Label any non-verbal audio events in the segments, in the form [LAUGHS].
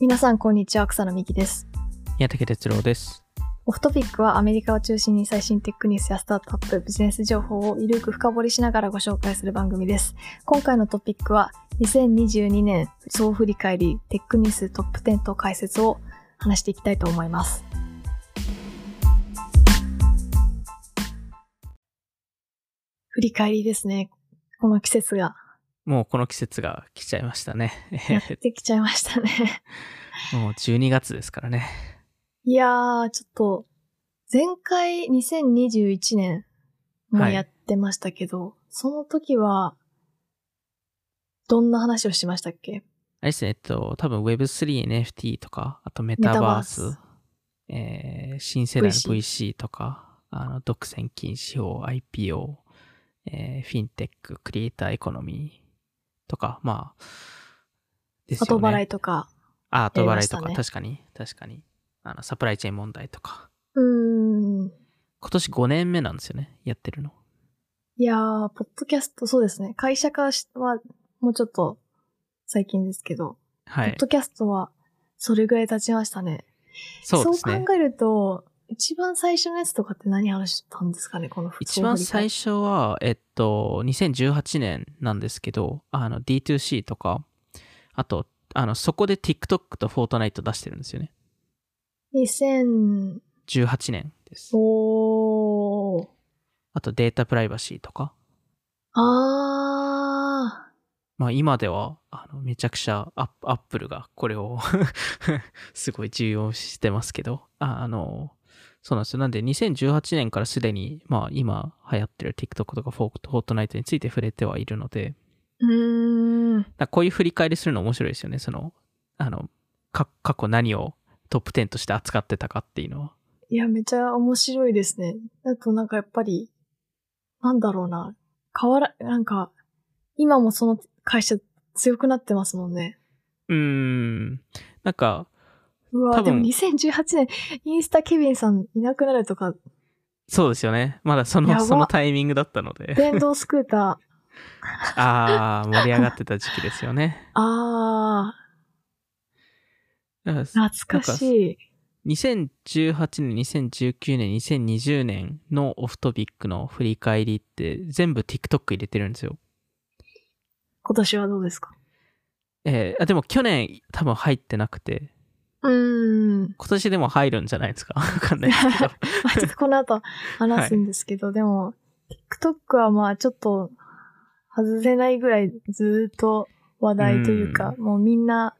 皆さん、こんにちは。草野美希です。宮武哲郎です。オフトピックはアメリカを中心に最新テックニュースやスタートアップ、ビジネス情報をゆるく深掘りしながらご紹介する番組です。今回のトピックは、2022年総振り返り、テックニューストップ10と解説を話していきたいと思います。振り返りですね。この季節がもうこの季節が来ちゃいましたね。[LAUGHS] やってきちゃいましたね。もう12月ですからね。いやー、ちょっと、前回2021年もやってましたけど、その時は、どんな話をしましたっけ？あれですね、えっと、多分 Web3、NFT とか、あとメタバース、メタバえー新世代の VC VC とか、あの、独占禁止法、IPO、えーフィンテック、クリエイターエコノミーとか、まあ、ですよね。後払いとか。あ、後払いとか、やりま確かに、確かに。あの、サプライチェーン問題とか。うーん。今年5年目なんですよね、やってるの。いやー、ポッドキャスト、そうですね。会社化はもうちょっと最近ですけど、はい。ポッドキャストはそれぐらい経ちましたね。そうですね。考えると、一番最初のやつとかって何話したんですかねこの一番最初は、えっと、2018年なんですけど、あの、D2C とか、あと、あの、そこで TikTok と Fortnite 出してるんですよね。2000、18年です。おー。あと、データプライバシーとか。あまあ、今では、あの、めちゃくちゃアップ、アップルがこれを [LAUGHS] すごい重要視してますけど、ああの、そうなんですよ。なんで、2018年からすでに、まあ、今流行ってる TikTok とか Fortnite について触れてはいるので、ー。うーん。こういう振り返りするの面白いですよね。その、あの、か過去何をトップ10として扱ってたかっていうのは。いや、めちゃ面白いですね。あとなんかやっぱり、なんだろうな。変わら、なんか、今もその会社強くなってますもんね。うーん。なんか、うわ、多分でも2018年、インスタケビンさんいなくなるとか、そうですよね。まだその、そのタイミングだったので。電動スクータ [LAUGHS] あー、盛り上がってた時期ですよね。ー、あだからー、懐かしい。2018年、2019年、2020年のオフトピックの振り返りって全部 TikTok 入れてるんですよ。今年はどうですか？えーあ、でも去年多分入ってなくて、うーん。今年でも入るんじゃないですか？[LAUGHS] わかんないですけど。[LAUGHS] まあちょっとこの後話すんですけど、でも、TikTok はまあちょっと外せないぐらいずーっと話題というか、うもうみんな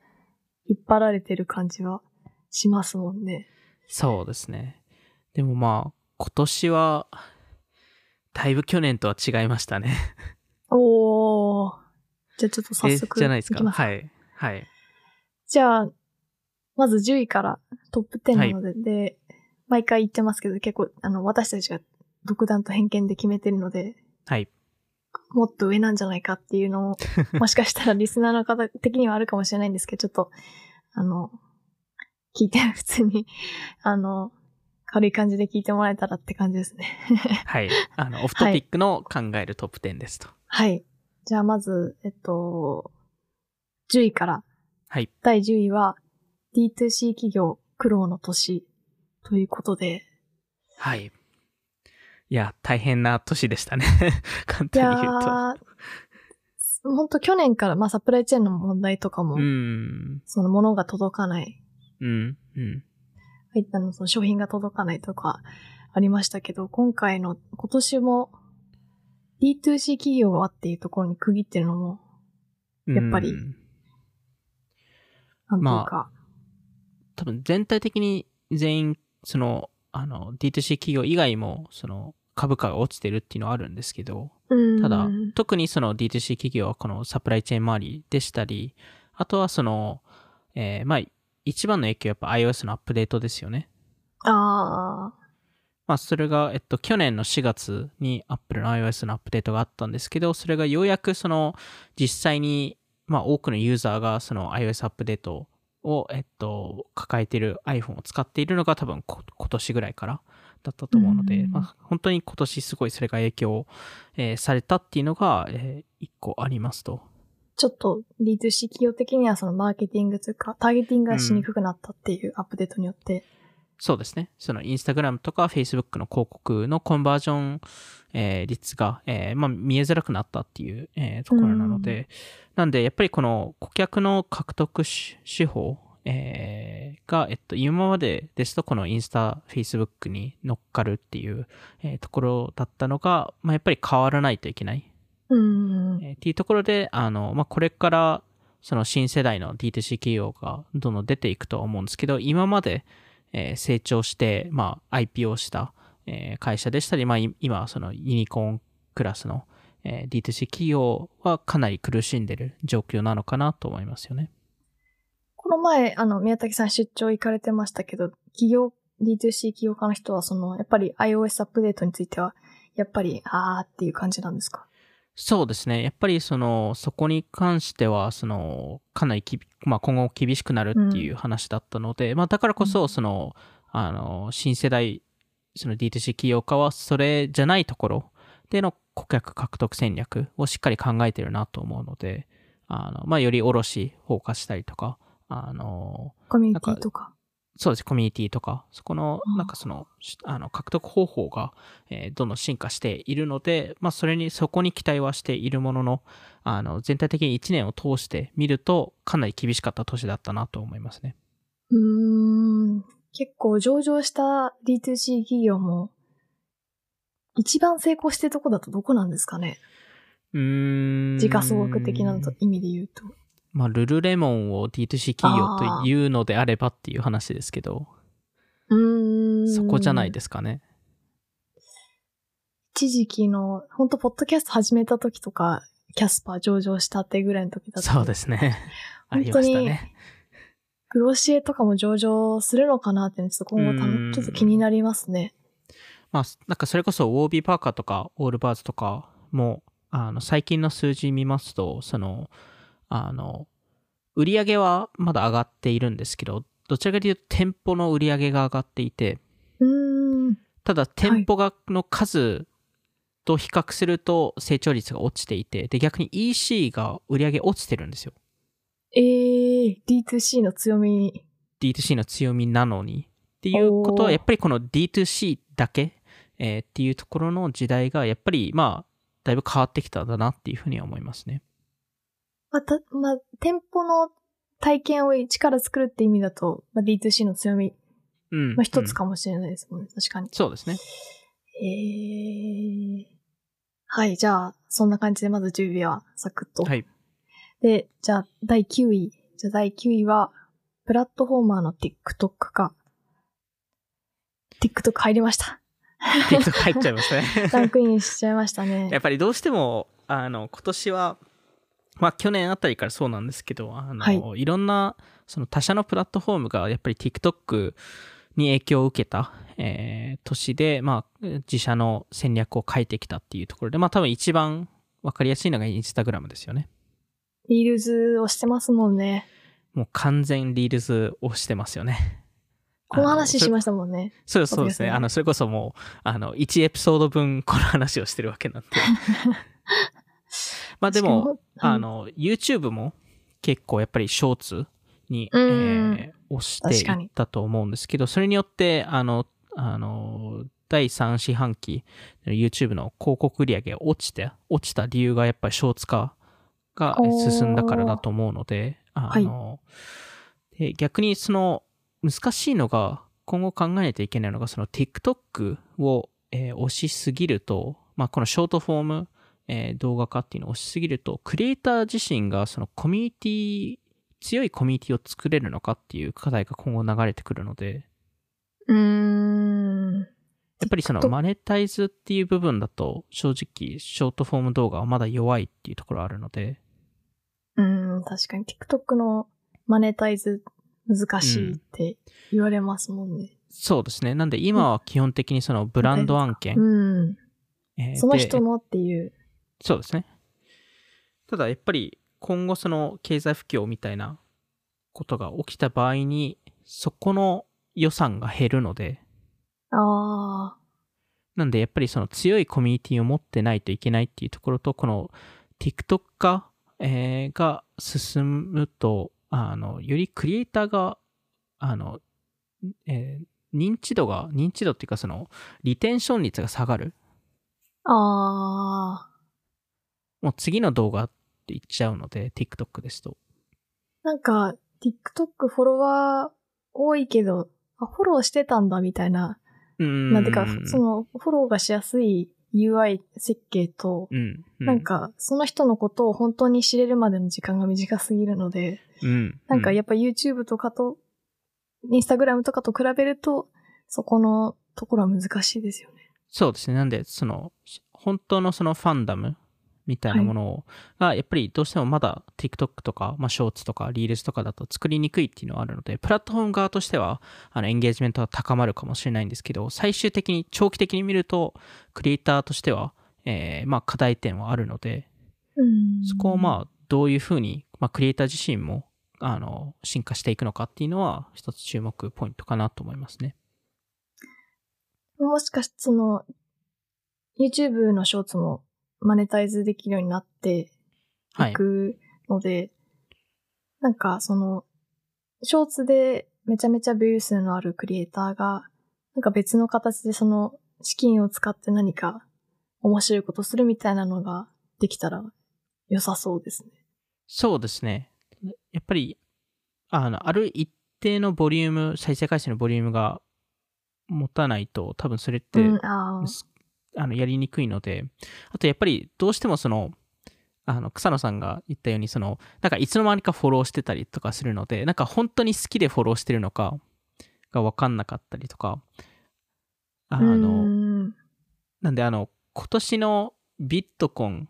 引っ張られてる感じはしますもんね。そうですね。でもまあ、今年は、だいぶ去年とは違いましたね。おー。じゃあちょっと早え速じゃないですか。はい。はい。じゃあ、まず10位からトップ10なので、で、毎回言ってますけど、結構、あの、私たちが独断と偏見で決めてるので、はい。もっと上なんじゃないかっていうのを、[LAUGHS] もしかしたらリスナーの方的にはあるかもしれないんですけど、ちょっと、あの、聞いて、普通に、あの、軽い感じで聞いてもらえたらって感じですね。[LAUGHS] はい。あの、オフトピックの考えるトップ10ですと。はい。じゃあまず、えっと、10位から、はい。第10位は、D2C 企業苦労の年ということで、はい。いや、大変な年でしたね。[LAUGHS] 簡単に言うと。ー、本当去年から、まあサプライチェーンの問題とかも、うん。その物が届かないうん。うん。入ったの、その商品が届かないとかありましたけど、今回の、今年も D2C 企業はっていうところに区切ってるのも、やっぱりうんなんというか、多分全体的に全員、その、あの、D2C 企業以外も、その、株価が落ちてるっていうのはあるんですけど、うんただ、特にその D2C 企業はこのサプライチェーン周りでしたり、あとはその、えーまあ、一番の影響はやっぱ iOS のアップデートですよね。あまあ、それが、えっと、去年の4月に Apple の iOS のアップデートがあったんですけど、それがようやくその、実際に、まあ、多くのユーザーがその iOS アップデートを、えっと、抱えている iPhone を使っているのが多分こ今年ぐらいからだったと思うので、うんまあ、本当に今年すごいそれが影響、えーされたっていうのが、えー一個ありますと。ちょっと D2C 企業的にはそのマーケティングというか、ターゲティングがしにくくなったっていうアップデートによって。そうですね。そのインスタグラムとか Facebook の広告のコンバージョン、えー率が、えーまあ、見えづらくなったっていう、えーところなので、なんでやっぱりこの顧客の獲得し手法、えーが、えっと、今までですとこのインスタ、Facebook に乗っかるっていう、えーところだったのが、まあ、やっぱり変わらないといけない。うん。えーっていうところで、あの、まあ、これから、その新世代の D2C 企業がどんどん出ていくとは思うんですけど、今まで、えー成長して、まあ、IPO した、えー会社でしたり、まあ、い今、そのユニコーンクラスの、えー D2C 企業はかなり苦しんでる状況なのかなと思いますよね。この前、あの、宮崎さん出張行かれてましたけど、企業、D2C 企業家の人は、その、やっぱり iOS アップデートについては、やっぱり、あーっていう感じなんですか？そうですね。やっぱりその、そこに関しては、その、かなりきび、まあ、今後厳しくなるっていう話だったので、まあ、だからこそ、その、あの、新世代、その D2C 企業家は、それじゃないところでの顧客獲得戦略をしっかり考えてるなと思うので、あの、まあ、より卸、フォーカスしたりとか、あの、コミュニティとか？そうです、コミュニティとか、そこのう、んなんかその、しあの、獲得方法が、えーどんどん進化しているので、まあ、それに、そこに期待はしているものの、あの、全体的に1年を通して見ると、かなり厳しかった年だったなと思いますね。うーん。結構上場した D2C 企業も、一番成功してるとこだとどこなんですかね？うーん。時価総額的な意味で言うと。まあ、ルルレモンを D2C 企業というのであればっていう話ですけど、うーん。そこじゃないですかね。一時期の、本当ポッドキャスト始めた時とか、キャスパー上場したってぐらいの時だった。そうですね。ありましたね。グロシエとかも上場するのかなっていうのちょっと今後ちょっと気になりますね。まあ、なんかそれこそウォービーパーカーとかオールバーズとかも、あの、最近の数字見ますと、その、あの、売り上げはまだ上がっているんですけど、どちらかというと店舗の売り上げが上がっていて。ただ店舗がの数と比較すると成長率が落ちていて、で、逆に EC が売り上げ落ちてるんですよ。えー、D2C の強み。D2C の強みなのに。っていうことは、やっぱりこの D2C だけ、えーっていうところの時代が、やっぱり、まあ、だいぶ変わってきたんだなっていうふうには思いますね。また、まあ、店舗の体験を一から作るって意味だと、まあ、D2C の強みうん。の一つうんかもしれないですもんね。確かに。そうですね。えー。はい、じゃあ、そんな感じでまず10位はサクッと。はい。で、じゃあ、第9位。じゃあ、第9位は、プラットフォーマーの TikTok か。TikTok 入りました。TikTok 入っちゃいましたね。[LAUGHS] ランクインしちゃいましたね。やっぱりどうしても、あの、今年は、まあ去年あたりからそうなんですけど、あの、、はいろんな、その他社のプラットフォームがやっぱり TikTok に影響を受けた、えー年で、まあ自社の戦略を変えてきたっていうところで、まあ多分一番わかりやすいのがインスタグラムですよね。 Reels をしてますもんね。もう完全 Reels をしてますよね。この話しまししたもんね。そうですそうですね。あの、それこそもう、あの、1エピソード分この話をしてるわけなんで。[LAUGHS] まあでも、あの、YouTube も結構やっぱり Shorts に、うえんー押していったと思うんですけど、それによって、あの、あの、第3四半期、YouTube の広告売上が落ちて、落ちた理由がやっぱりショーツ化が進んだからだと思うので、あの、で逆にその、難しいのが、今後考えないといけないのが、その TikTok を、えー押しすぎると、まあ、このショートフォーム、えー動画化っていうのを押しすぎると、クリエイター自身がそのコミュニティ、強いコミュニティを作れるのかっていう課題が今後流れてくるので、うーん。やっぱりそのマネタイズっていう部分だと、正直、ショートフォーム動画はまだ弱いっていうところあるので、うん、確かに TikTok のマネタイズ難しいって言われますもんね。そうですね。なんで今は基本的にそのブランド案件、うん。えーそので人のっていう。そうですね。ただやっぱり今後その経済不況みたいなことが起きた場合に、そこの予算が減るので、ああ。なんでやっぱりその強いコミュニティを持ってないといけないっていうところと、この TikTok 化えーが進むと、あの、よりクリエイターが、あの、えー認知度が、認知度っていうかその、リテンション率が下がる。あもう次の動画って言っちゃうので、TikTok ですと。ー。なんか、TikTok フォロワー多いけど、あ、フォローしてたんだみたいな。うん。なんてか、その、フォローがしやすい UI 設計と、うん、うん。なん、か、その人のことを本当に知れるまでの時間が短すぎるので、うん。なんかうやっぱ YouTube とかと、Instagram とかと比べると、そこのところは難しいですよね。そうですね。なんで、その、本当のそのファンダムみたいなものをが、やっぱりどうしてもまだ TikTok とか、まあ、ショーツとか、リールズとかだと作りにくいっていうのはあるので、プラットフォーム側としては、あの、エンゲージメントは高まるかもしれないんですけど、最終的に、長期的に見ると、クリエイターとしては、えーまあ、課題点はあるので、うんそこをまあ、どういうふうに、まあ、クリエイター自身も、あの、進化していくのかっていうのは、一つ注目ポイントかなと思いますね。もしかしてその、YouTube のショーツもマネタイズできるようになってはいい。くので、なんかその、ショーツでめちゃめちゃビュー数のあるクリエイターが、なんか別の形でその資金を使って何か面白いことするみたいなのができたら良さそうですね。そうですね。やっぱり、あの、ある一定のボリューム、再生回数のボリュームが持たないと、多分それって、うん、あの、やりにくいので、あとやっぱりどうしてもその、あの、草野さんが言ったように、その、なんかいつの間にかフォローしてたりとかするので、なんか本当に好きでフォローしてるのかがわかんなかったりとか、あうの、んなんであの、今年のビットコン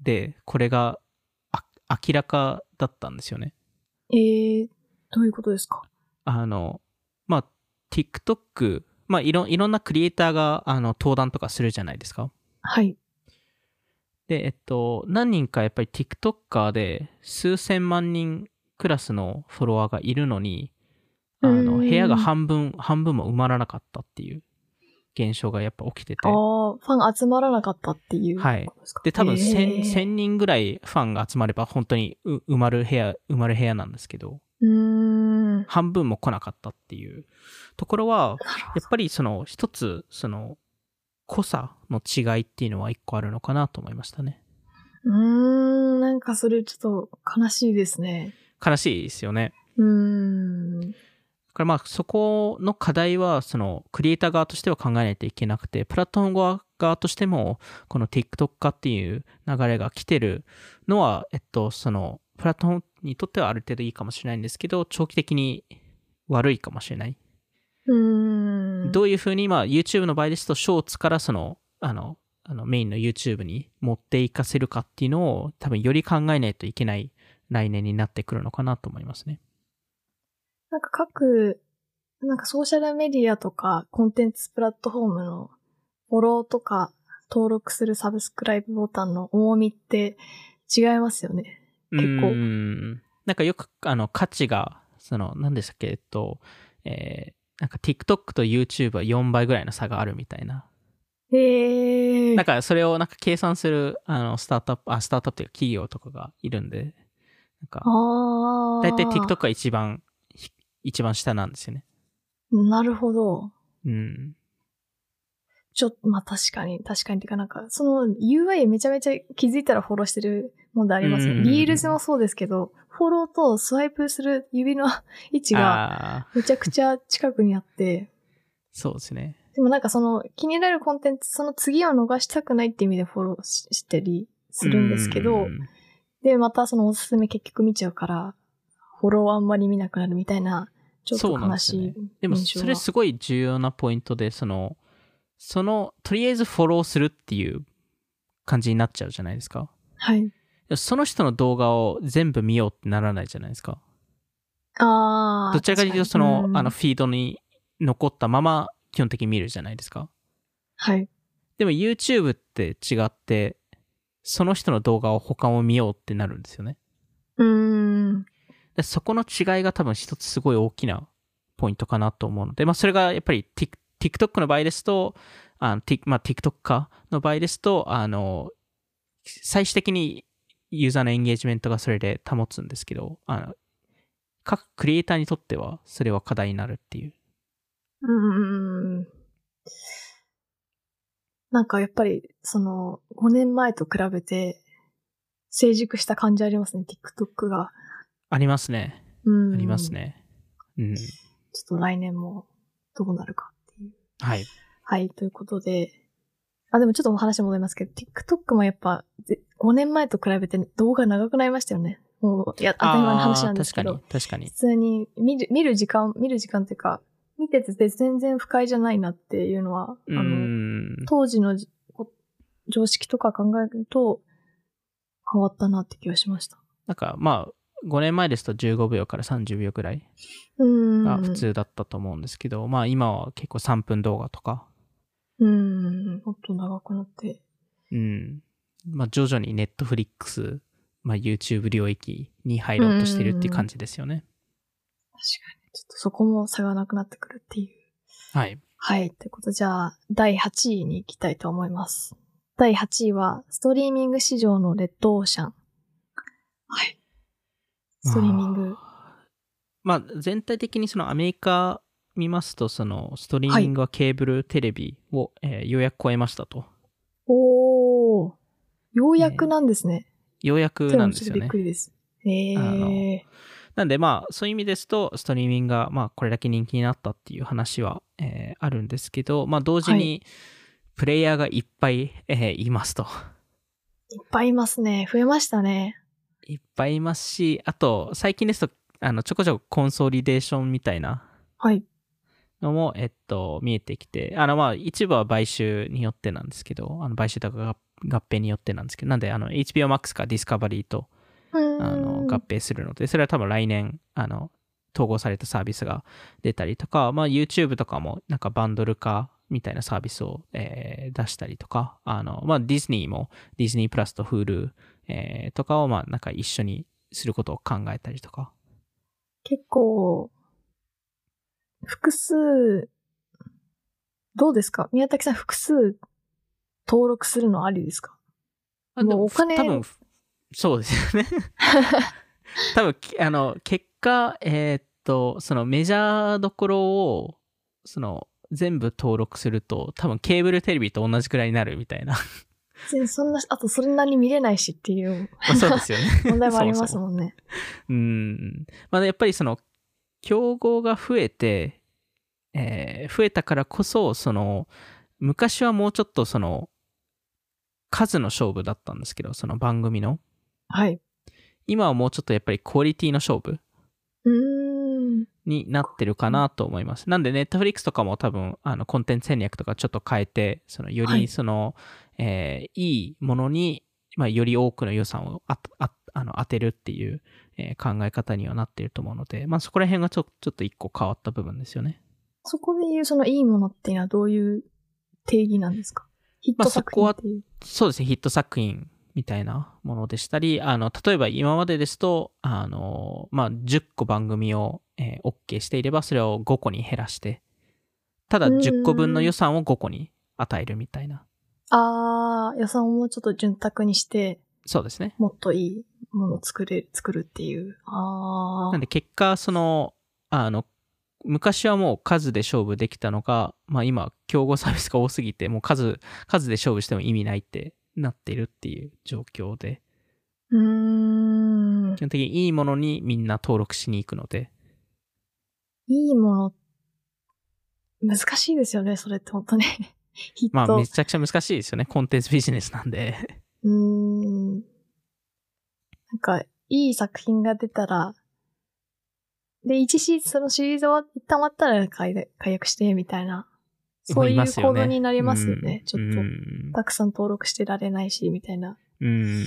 でこれがあ明らかだったんですよね。えー、どういうことですか？あの、まあ、TikTok、まあ、いろ、いろんなクリエイターが、あの、登壇とかするじゃないですか。はい。で、えっと、何人かやっぱり TikToker で数千万人クラスのフォロワーがいるのに、あの、うん部屋が半分、半分も埋まらなかったっていう現象がやっぱ起きててあ。あ、ファン集まらなかったっていうはいで多分へ1000、ー1000人ぐらいファンが集まれば本当にう埋まる部屋、埋まる部屋なんですけど、うーん。半分も来なかったっていうところは、やっぱりその一つ、その、濃さの違いっていうのは一個あるのかなと思いましたね。ど。うーん、なんかそれちょっと悲しいですね。悲しいですよね。うーん。だからまあそこの課題はそのクリエイター側としては考えないといけなくて、プラットフォーム側としてもこの TikTok 化っていう流れが来てるのは、えっと、そのプラットフォームにとってはある程度いいかもしれないんですけど、長期的に悪いかもしれない。うーん。どういうふうに、まあ YouTube の場合ですと、ショーツからその、あの、あのメインの YouTube に持っていかせるかっていうのを多分より考えないといけない来年になってくるのかなと思いますね。なんか各、なんかソーシャルメディアとかコンテンツプラットフォームのフォローとか登録するサブスクライブボタンの重みって違いますよね。結構んなんかよく、あの、価値が、その、何でしたっけ、えっと、えーなんか TikTok と YouTube は4倍ぐらいの差があるみたいな。へえ。なんかそれをなんか計算する、あの、スタートアップ、あ、スタートアップというか企業とかがいるんで、なんか、ああ。だいたい TikTok が一番、ひ一番下なんですよね。なるほど。うん。ちょっと、まあ確かに、確かにっていうかなんか、その UI めちゃめちゃ気づいたらフォローしてる問題ありますよね。リールズもそうですけど、フォローとスワイプする指の [LAUGHS] 位置がああ、めちゃくちゃ近くにあって、そうですね。でもなんかその気になるコンテンツ、その次を逃したくないって意味でフォローししてりするんですけど、うんで、またそのおすすめ結局見ちゃうから、フォローあんまり見なくなるみたいな、ちょっと悲しいでも、印象がそれすごい重要なポイントで、その、その、とりあえずフォローするっていう感じになっちゃうじゃないですか。はい。その人の動画を全部見ようってならないじゃないですか。ああ。どちらかというと、その、うんあの、フィードに残ったまま、基本的に見るじゃないですか。はい。でも YouTube って違って、その人の動画を他も見ようってなるんですよね。うーん。でそこの違いが多分一つすごい大きなポイントかなと思うので、まあそれがやっぱり Tik- TikTok の場合ですと、あの、まあ TikTok 化の場合ですと、あの、最終的にユーザーのエンゲージメントがそれで保つんですけど、あの、各クリエイターにとってはそれは課題になるっていう。うん。なんかやっぱり、その、5年前と比べて、成熟した感じありますね、TikTok が。ありますね。うん。あります。ね。うん。ちょっと来年もどうなるかっていう。はい。はい、ということで。あ、でもちょっとお話戻りますけど、TikTok もやっぱ、ぜ5年前と比べて動画長くなりましたよね。もう、いや、当たり前の話なんですけど。確かに、確かに普。通に見る、見る時間、見る時間っていうか、見てて全然不快じゃないなっていうのは、うあの、ん。当時の常識とか考えると変わったなって気がしました。なんか、まあ、5年前ですと15秒から30秒くらいうん。が普。通だったと思うんですけど、まあ今は結構3分動画とか、うん。もっと長くなって。うん。まあ徐々に Netflix、まあ YouTube 領域に入ろうとしてるっていう感じですよね。確かに。ちょっとそこも差がなくなってくるっていう。はい。はい。ということで、じゃあ、第8位に行きたいと思います。第8位は、ストリーミング市場のレッドオーシャン。はい。ストリーミング。まあ全体的にそのアメリカ見ますと、そのストリーミングはケーブルテレビを、えーようやく超えましたと。おー。ようやくなんですね。ようやくでなんですよびっく。りです。へあのえ。なんでまあそういう意味ですと、ストリーミングがまあこれだけ人気になったっていう話は、えーあるんですけど、まあ同時はにプレイヤーがいっぱい、えーいますと。いっぱいいますね。増えましたね。いっぱいいますし、あと最近ですと、あのちょこちょこコンソリデーションみたいなはい。のも、えっと、見えてきて、あの、まあ、一部は買収によってなんですけど、あの、買収とか合合併によってなんですけど、なんで、あの、HBO Max か Discovery と、あの、合併するので、それは多分来年、あの、統合されたサービスが出たりとか、まあ、YouTube とかも、なんかバンドル化みたいなサービスを、えー出したりとか、あの、まあ、ディズニーも、ディズニープラスと Hulu、えーとかを、まあ、なんか一緒にすることを考えたりとか。結構、複数、どうですか？宮崎さん複数登録するのありですか？あでもうお金多分、そうですよね。[LAUGHS] 多分、きあの、結果、えーっと、そのメジャーどころを、その、全部登録すると、多分ケーブルテレビと同じくらいになるみたいな。全然そんな、あとそんなに見れないしっていうまあそうですよね。[LAUGHS] 問題もありますそももんね。そもうん。まあやっぱりその、競合が増えて、えー増えたからこそ、その、昔はもうちょっとその、数の勝負だったんですけど、その番組の。はい。今はもうちょっとやっぱりクオリティの勝負。になってるかなと思います。なんで、ネットフリックスとかも多分、あの、コンテンツ戦略とかちょっと変えて、その、よはいりその、えーいいものに、まあ、より多くの予算をあああの当てるっていう、えー考え方にはなっていると思うので、まあ、そこら辺がちょちょっと一個変わった部分ですよね。そこで言うそのいいものっていうのはどういう定義なんですか？ヒッまあト作品っていう。そうですね、ヒット作品みたいなものでしたり、あの、例えば今までですと、あの、まあ、10個番組を、えー OK していれば、それを5個に減らして、ただうん10個分の予算を5個に与えるみたいな。あー、予算をもうちょっと潤沢にして、そうですね。もっといいものを作れる、作るっていう。あー。なんで結果、その、あの、昔はもう数で勝負できたのが、まあ今、競合サービスが多すぎて、もう数、数で勝負しても意味ないってなってるっていう状況で、うーん基。本的にいいものにみんな登録しに行くので、いいもの、難しいですよね、それって本当に。[LAUGHS] まあめちゃくちゃ難しいですよね。コンテンツビジネスなんで。うーん。なんか、いい作品が出たら、で、一シーズン、そのシリーズ終わ一旦終わったら解約解約して、みたいな。そういう行動になりますよね。ちょっと、うんたくさん登録してられないし、みたいな。うん。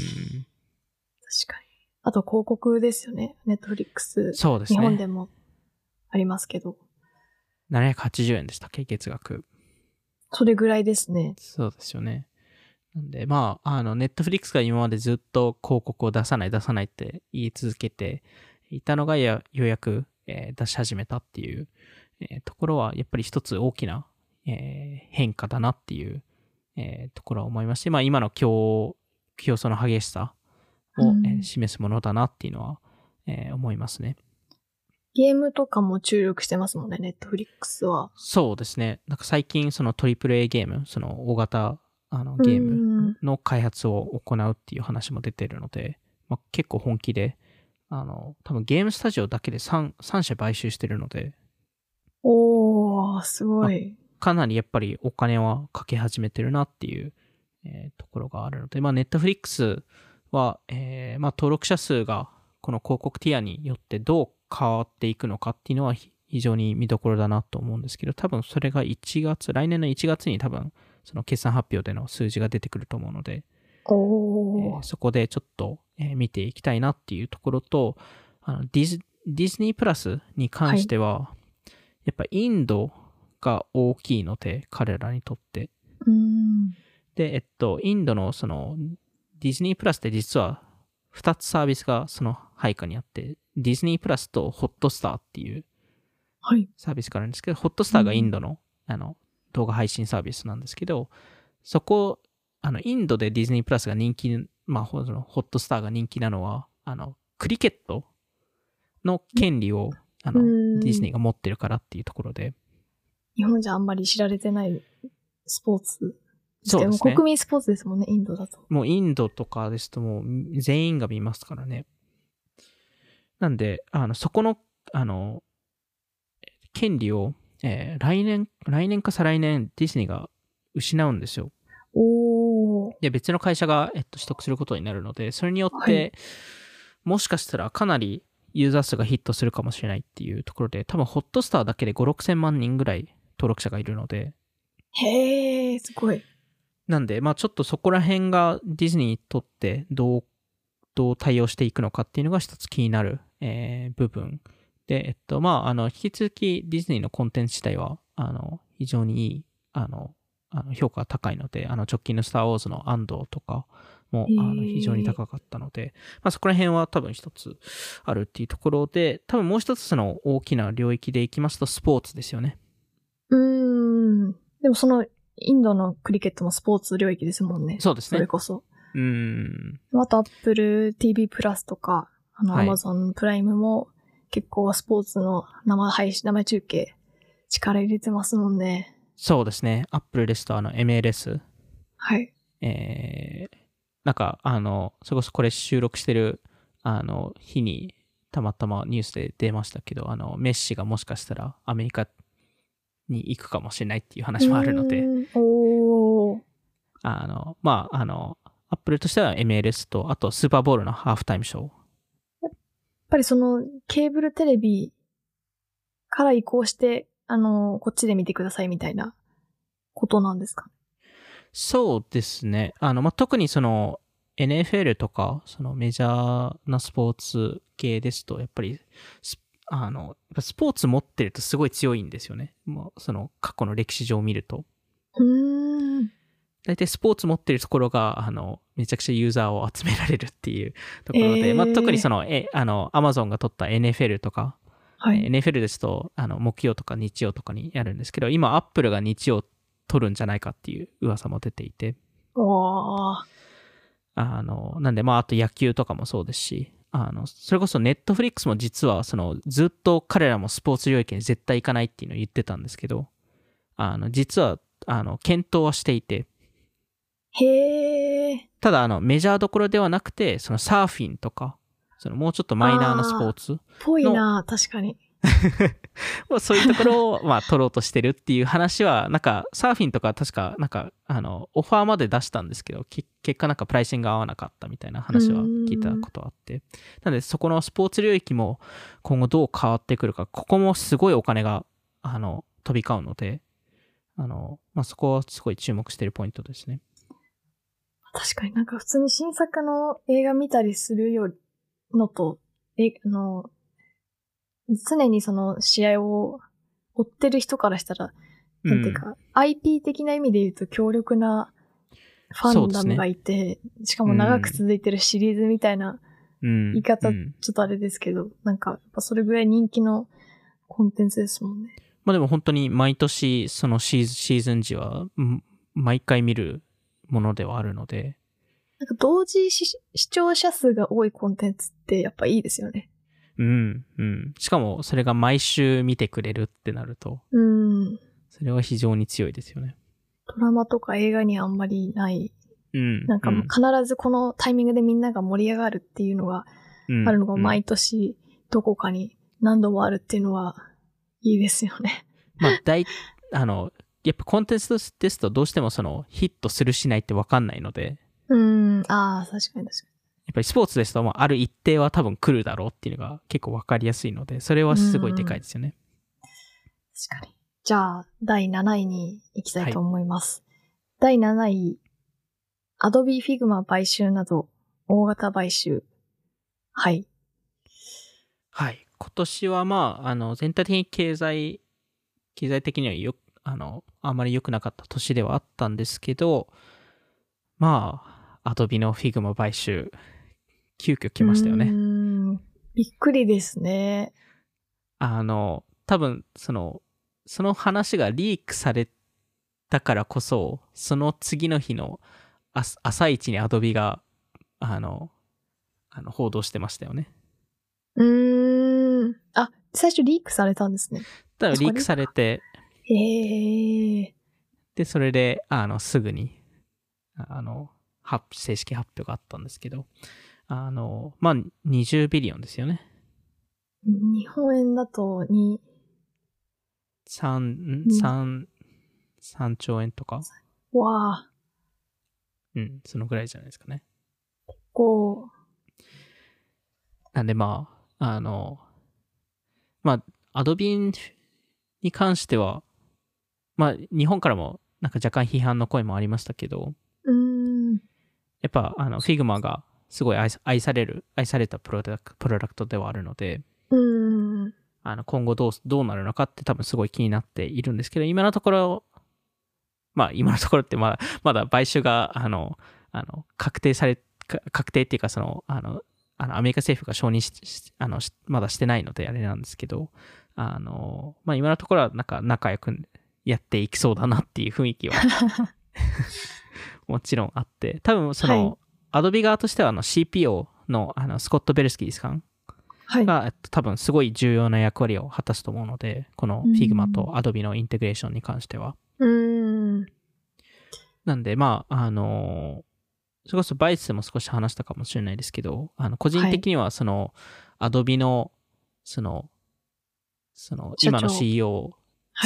確かに。あと広告ですよね。ネットフリックス。そうですね。日本でもありますけど。780円でしたっけ？月額。それぐらいですね。そうですよね。なんで、まあ、あの、ネットフリックスが今までずっと広告を出さない、出さないって言い続けていたのが、やようやく、えー出し始めたっていう、えーところは、やっぱり一つ大きな、えー変化だなっていう、えーところは思いまして、まあ、今の競競争の激しさ、を、うんえー示すものだなっていうのは、えー思いますね。ゲームとかも注力してますもんね、ネットフリックスは。そうですね。なんか最近その AAA ゲーム、その大型あのゲームの開発を行うっていう話も出てるので、まあ、結構本気で、あの、多分ゲームスタジオだけで 3, 3社買収してるので、おー、すごい。かなりやっぱりお金はかけ始めてるなっていう、えーところがあるので、まあ、ネットフリックスは、えーまあ、登録者数がこの広告ティアによってどう変わっていくのかっていうのはひ非常に見どころだなと思うんですけど、多分それが1月、来年の1月に多分その決算発表での数字が出てくると思うので、えおー。ーそこでちょっと、えー見ていきたいなっていうところと、あのディズディズニープラスに関しては、やっぱインドが大きいので、彼らにとって。うん。で、えっと、インドのその、ディズニープラスって実は2つサービスがその配下にあって、ディズニープラスとホットスターっていうはい。サービスがあるんですけど、ホットスターがインドの,、あの動画配信サービスなんですけど、そこ、あの、インドでディズニープラスが人気、まあ、ほそのホットスターが人気なのは、あの、クリケットの権利を、あの、うんディズニーが持ってるからっていうところで、日本じゃあんまり知られてないスポーツ。そうですねも国民スポーツですもんね、インドだと。もうインドとかですともう全員が見ますからね。なんで、あの、そこの、あの、権利を、えー来年、来年か再来年、ディズニーが失うんですよ。おー。で、別の会社が、えっと、取得することになるので、それによって、はいもしかしたらかなりユーザー数がヒットするかもしれないっていうところで、多分ホットスターだけで5、6千万人ぐらい登録者がいるので、へー、すごい。なんで、まあちょっとそこら辺がディズニーにとってどう、どう対応していくのかっていうのが一つ気になる、えー部分。で、えっと、まああの、引き続きディズニーのコンテンツ自体は、あの、非常にいい、あの、あの評価が高いので、あの、直近のスター・ウォーズの安藤とかも、あの、非常に高かったので、まあそこら辺は多分一つあるっていうところで、多分もう一つその大きな領域でいきますと、スポーツですよね。うーん。でもその、インドのクリケットもスポーツ領域ですもんね。そうですねそれこそ。うーん。あと、Apple TV プラスとか、あの、はい Amazon プライムも結構スポーツの生配信、生中継、力入れてますもんね。そうですね。アップルですと、あの、MLS、はい。えー、なんか、あの、それこそこれ収録してる、あの、日に、たまたまニュースで出ましたけど、あの、メッシがもしかしたらアメリカに行くかもしれないっていう話もあるので。おー。あの、まあ、あの、アップルとしては MLS と、あとスーパーボールのハーフタイムショー。やっぱりその、ケーブルテレビから移行して、あの、こっちで見てくださいみたいなことなんですか？そうですね。あの、まあ、特にその、NFL とか、そのメジャーなスポーツ系ですと、やっぱり、スあの、スポーツ持ってるとすごい強いんですよね。もう、その、過去の歴史上見ると。うーん。大体スポーツ持ってるところが、あの、めちゃくちゃユーザーを集められるっていう [LAUGHS] ところで、えーまあ、特にその、え、あの、アマゾンが取った NFL とか、はい。NFL ですと、あの、木曜とか日曜とかにやるんですけど、今、アップルが日曜取るんじゃないかっていう噂も出ていて、おー。あの、なんで、まあ、あと野球とかもそうですし、あの、それこそネットフリックスも実は、その、ずっと彼らもスポーツ領域に絶対行かないっていうのを言ってたんですけど、あの、実は、あの、検討はしていて、へー。ただ、あの、メジャーどころではなくて、そのサーフィンとか、そのもうちょっとマイナーなスポーツぽいな確かに。[LAUGHS] まあそういうところを、まあ、取ろうとしてるっていう話は、なんか、サーフィンとか確か、なんか、あの、オファーまで出したんですけど、け結果なんかプライシングが合わなかったみたいな話は聞いたことあって。なので、そこのスポーツ領域も今後どう変わってくるか、ここもすごいお金が、あの、飛び交うので、あの、まあそこはすごい注目してるポイントですね。確かになんか普通に新作の映画見たりするよりのと、え、あの、常にその試合を追ってる人からしたら、なんていうか、IP 的な意味で言うと強力なファンダムがいて、しかも長く続いてるシリーズみたいな、うん、言い方うん。ちょっとあれですけど、なんか、やっぱそれぐらい人気のコンテンツですもんね。まあでも本当に毎年そのシーズンシーズン時はん毎回見るものではあるので、なんか同時視視聴者数が多いコンテンツってやっぱいいですよね。うん、うん。しかも、それが毎週見てくれるってなると、うん。それは非常に強いですよね。ドラマとか映画にあんまりない。うん。なんか必ずこのタイミングでみんなが盛り上がるっていうのがうんあるのがうん毎年どこかに何度もあるっていうのはいいですよね。まあ、大、あの、やっぱコンテンツですとどうしてもそのヒットするしないってわかんないので、うん。ああ、確かに確かやっぱりスポーツですと、まあ、ある一定は多分来るだろうっていうのが結構わかりやすいので、それはすごいでかいですよね。に。確かに。じゃあ、第7位に行きたいと思います。第7位、Adobe Figma 買収など、大型買収。はい。はい。今年はまあ、あの、全体的に経済、経済的にはよ、あの、あまり良くなかった年ではあったんですけど、まあ、アドビの Figma 買収、急遽来ましたようね。ん。びっくりですね。あの、多分、その、その話がリークされたからこそ、その次の日の朝朝一にアドビが、あの、あの報道してましたよね。うーん。あ、最初リークされたんですね。ただリークされて、へえ。で、それで、あの、すぐに、あの、発正式発表があったんですけど、あの、まあ、20ビリオンですよね。日本円だとに、3、ん三3兆円とか、わあ、うん、そのぐらいじゃないですかね。こなんでまあ、あの、まあ、アドビに関しては、まあ、日本からもなんか若干批判の声もありましたけど、う、ん。やっぱあの、Figma がすごい愛さ愛される、愛されたプロダクプロダクトではあるので、うーん。あの、今後どう、どうなるのかって多分すごい気になっているんですけど、今のところ、まあ、今のところってまだ、まだ買収が、あの、あの、確定され、か確定っていうか、その、あの、あのアメリカ政府が承認ししあのしまだしてないのであれなんですけど、あの、まあ、今のところはなんか仲良くやっていきそうだなっていう雰囲気は [LAUGHS] もちろんあって、多分その、はいアドビ側としてはあの CPO のあのスコット・ベルスキーさんはい。が、えっと、多分すごい重要な役割を果たすと思うので、このうん Figma と Adobe のインテグレーションに関しては。うーん。なんで、まあ、あのそれこそバイスでも少し話したかもしれないですけど、あの個人的にはその、Adobe の、その、その、今の CEO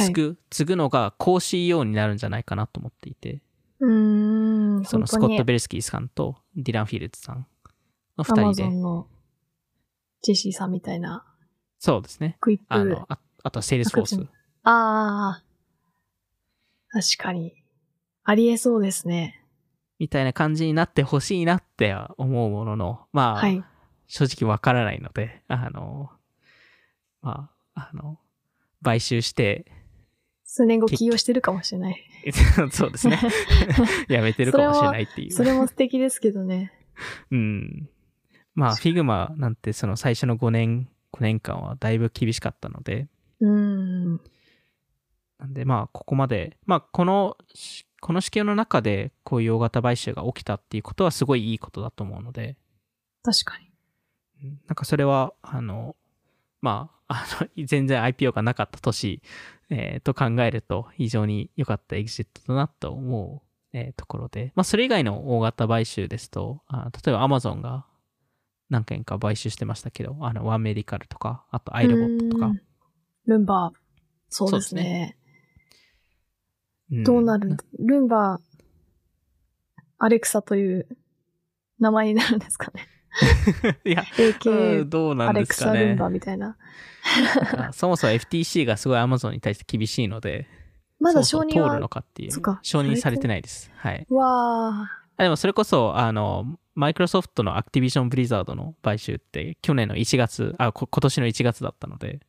をはい。継ぐ、のが高 CEO になるんじゃないかなと思っていて、うーん。そのスコット・ベルスキーさんとディラン・フィールズさんの二人で、アマ人で、ゾンのジェシーさんみたいなそうですね。 Quip。あの、ああとはセールスフォース。ああ。確かに。ありえそうですね。みたいな感じになってほしいなっては思うものの、まあ、はい。正直わからないので、あの、まあ、あの、買収して、数年後起業してるかもしれない。[LAUGHS] そうですね。[LAUGHS] やめてるかもしれないっていう。それも素敵ですけどね。うん。まあ、Figma なんてその最初の5年、5年間はだいぶ厳しかったので、うーん。なんでまあ、ここまで、まあ、この、この試験の中でこういう大型買収が起きたっていうことはすごいいいことだと思うので、確かに。うんなんかそれは、あの、まあ、あの、全然 IPO がなかった年、えーと考えると非常に良かったエグジットだなと思う、えーところで、まあ、それ以外の大型買収ですと、あ例えば Amazon が何件か買収してましたけど、あの、ワンメディカルとか、あとアイロボットとか。ルンバー。そうですそうですね。んどうなるルンバー、アレクサという名前になるんですかね。[LAUGHS] いや、う AK んどうなアんですかねレクサルン。バーみたいな。あそもそも FTC がすごい Amazon に対して厳しいので、まだそ承認は通るの、かっていう。承認されてないです。はい。わあ。あでもそれこそ、あの、マイクロソフトのアクティビジョン・ブリザードの買収って去年の1月、あ、こ今年の1月だったので、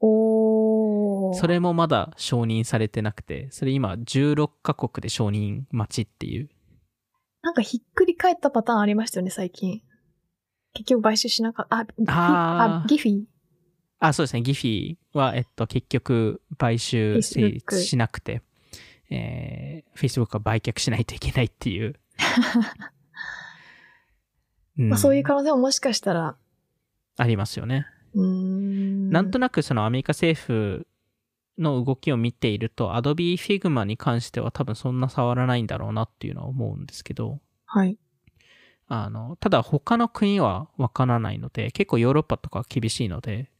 おー。それもまだ承認されてなくて、それ今16カ国で承認待ちっていう。なんかひっくり返ったパターンありましたよね、最近。結局買収しなかった。あ、あギフィあ、そうですね、ギフィは、えっと、結局買収成立しなくて、えー、Facebook は売却しないといけないっていう [LAUGHS] うんまあ、そういう可能性ももしかしたら、ありますよね。うーん。なんとなくそのアメリカ政府の動きを見ていると、Adobe Figma に関しては多分そんな触らないんだろうなっていうのは思うんですけど、はい。あの、ただ他の国はわからないので、結構ヨーロッパとか厳しいので、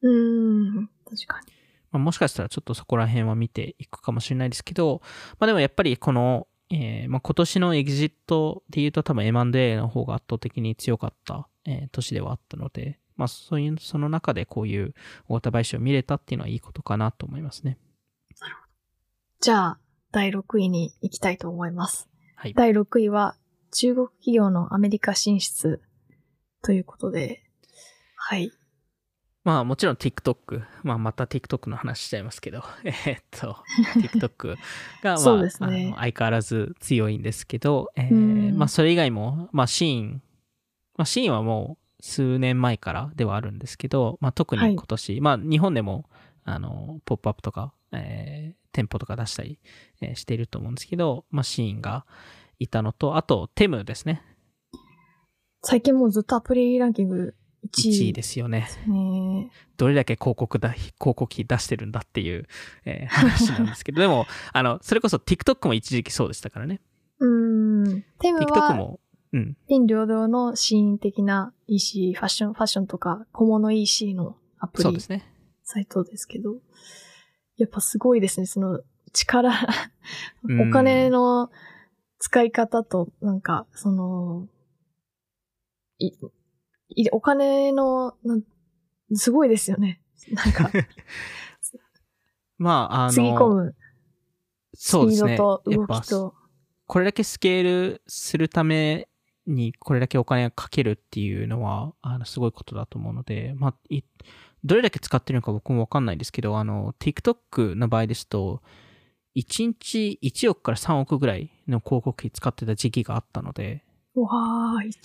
うーん。確かに。まあ、もしかしたらちょっとそこら辺は見ていくかもしれないですけど、まあでもやっぱりこの、えーまあ、今年のエグジットで言うと多分 M&A の方が圧倒的に強かった、えー年ではあったので、まあそういう、その中でこういう大型買収を見れたっていうのはいいことかなと思いますね。じゃあ、第6位に行きたいと思います。はい。第6位は、中国企業のアメリカ進出ということで、はい。まあもちろん TikTok、まあまた TikTok の話しちゃいますけど、[LAUGHS] えーっと、TikTok が [LAUGHS] まあねあの相変わらず強いんですけど、えーうんまあそれ以外も、まあシーン、まあシーンはもう数年前からではあるんですけど、まあ特にはい今年、まあ日本でも、あの、ポップアップとか、えー店舗とか出したり、えーしていると思うんですけど、まあシーンがいたのと、あとテムですね。最近もうずっとアプリランキング1 1位位ですよね。ね。どれだけ広告だ、広告費出してるんだっていう、えー話なんですけど、でも、あの、それこそ TikTok も一時期そうでしたからね。うーん。テム TikTok は、も、うん。ピン両道のシーン的な EC、ファッション、ファッションとか小物 EC のアプリそうですね。サイトですけど、やっぱすごいですね、その力、うんお金の使い方と、なんか、その、い、いお金の、なんすごいですよね。なんか、[LAUGHS] まあ、あの、つぎ込むスピそうですね。ードと動きと、これだけスケールするために、これだけお金がかけるっていうのは、あの、すごいことだと思うので、まあ、いどれだけ使ってるのか僕もわかんないですけど、あの、TikTok の場合ですと、1日1億から3億ぐらいの広告費使ってた時期があったので、うわ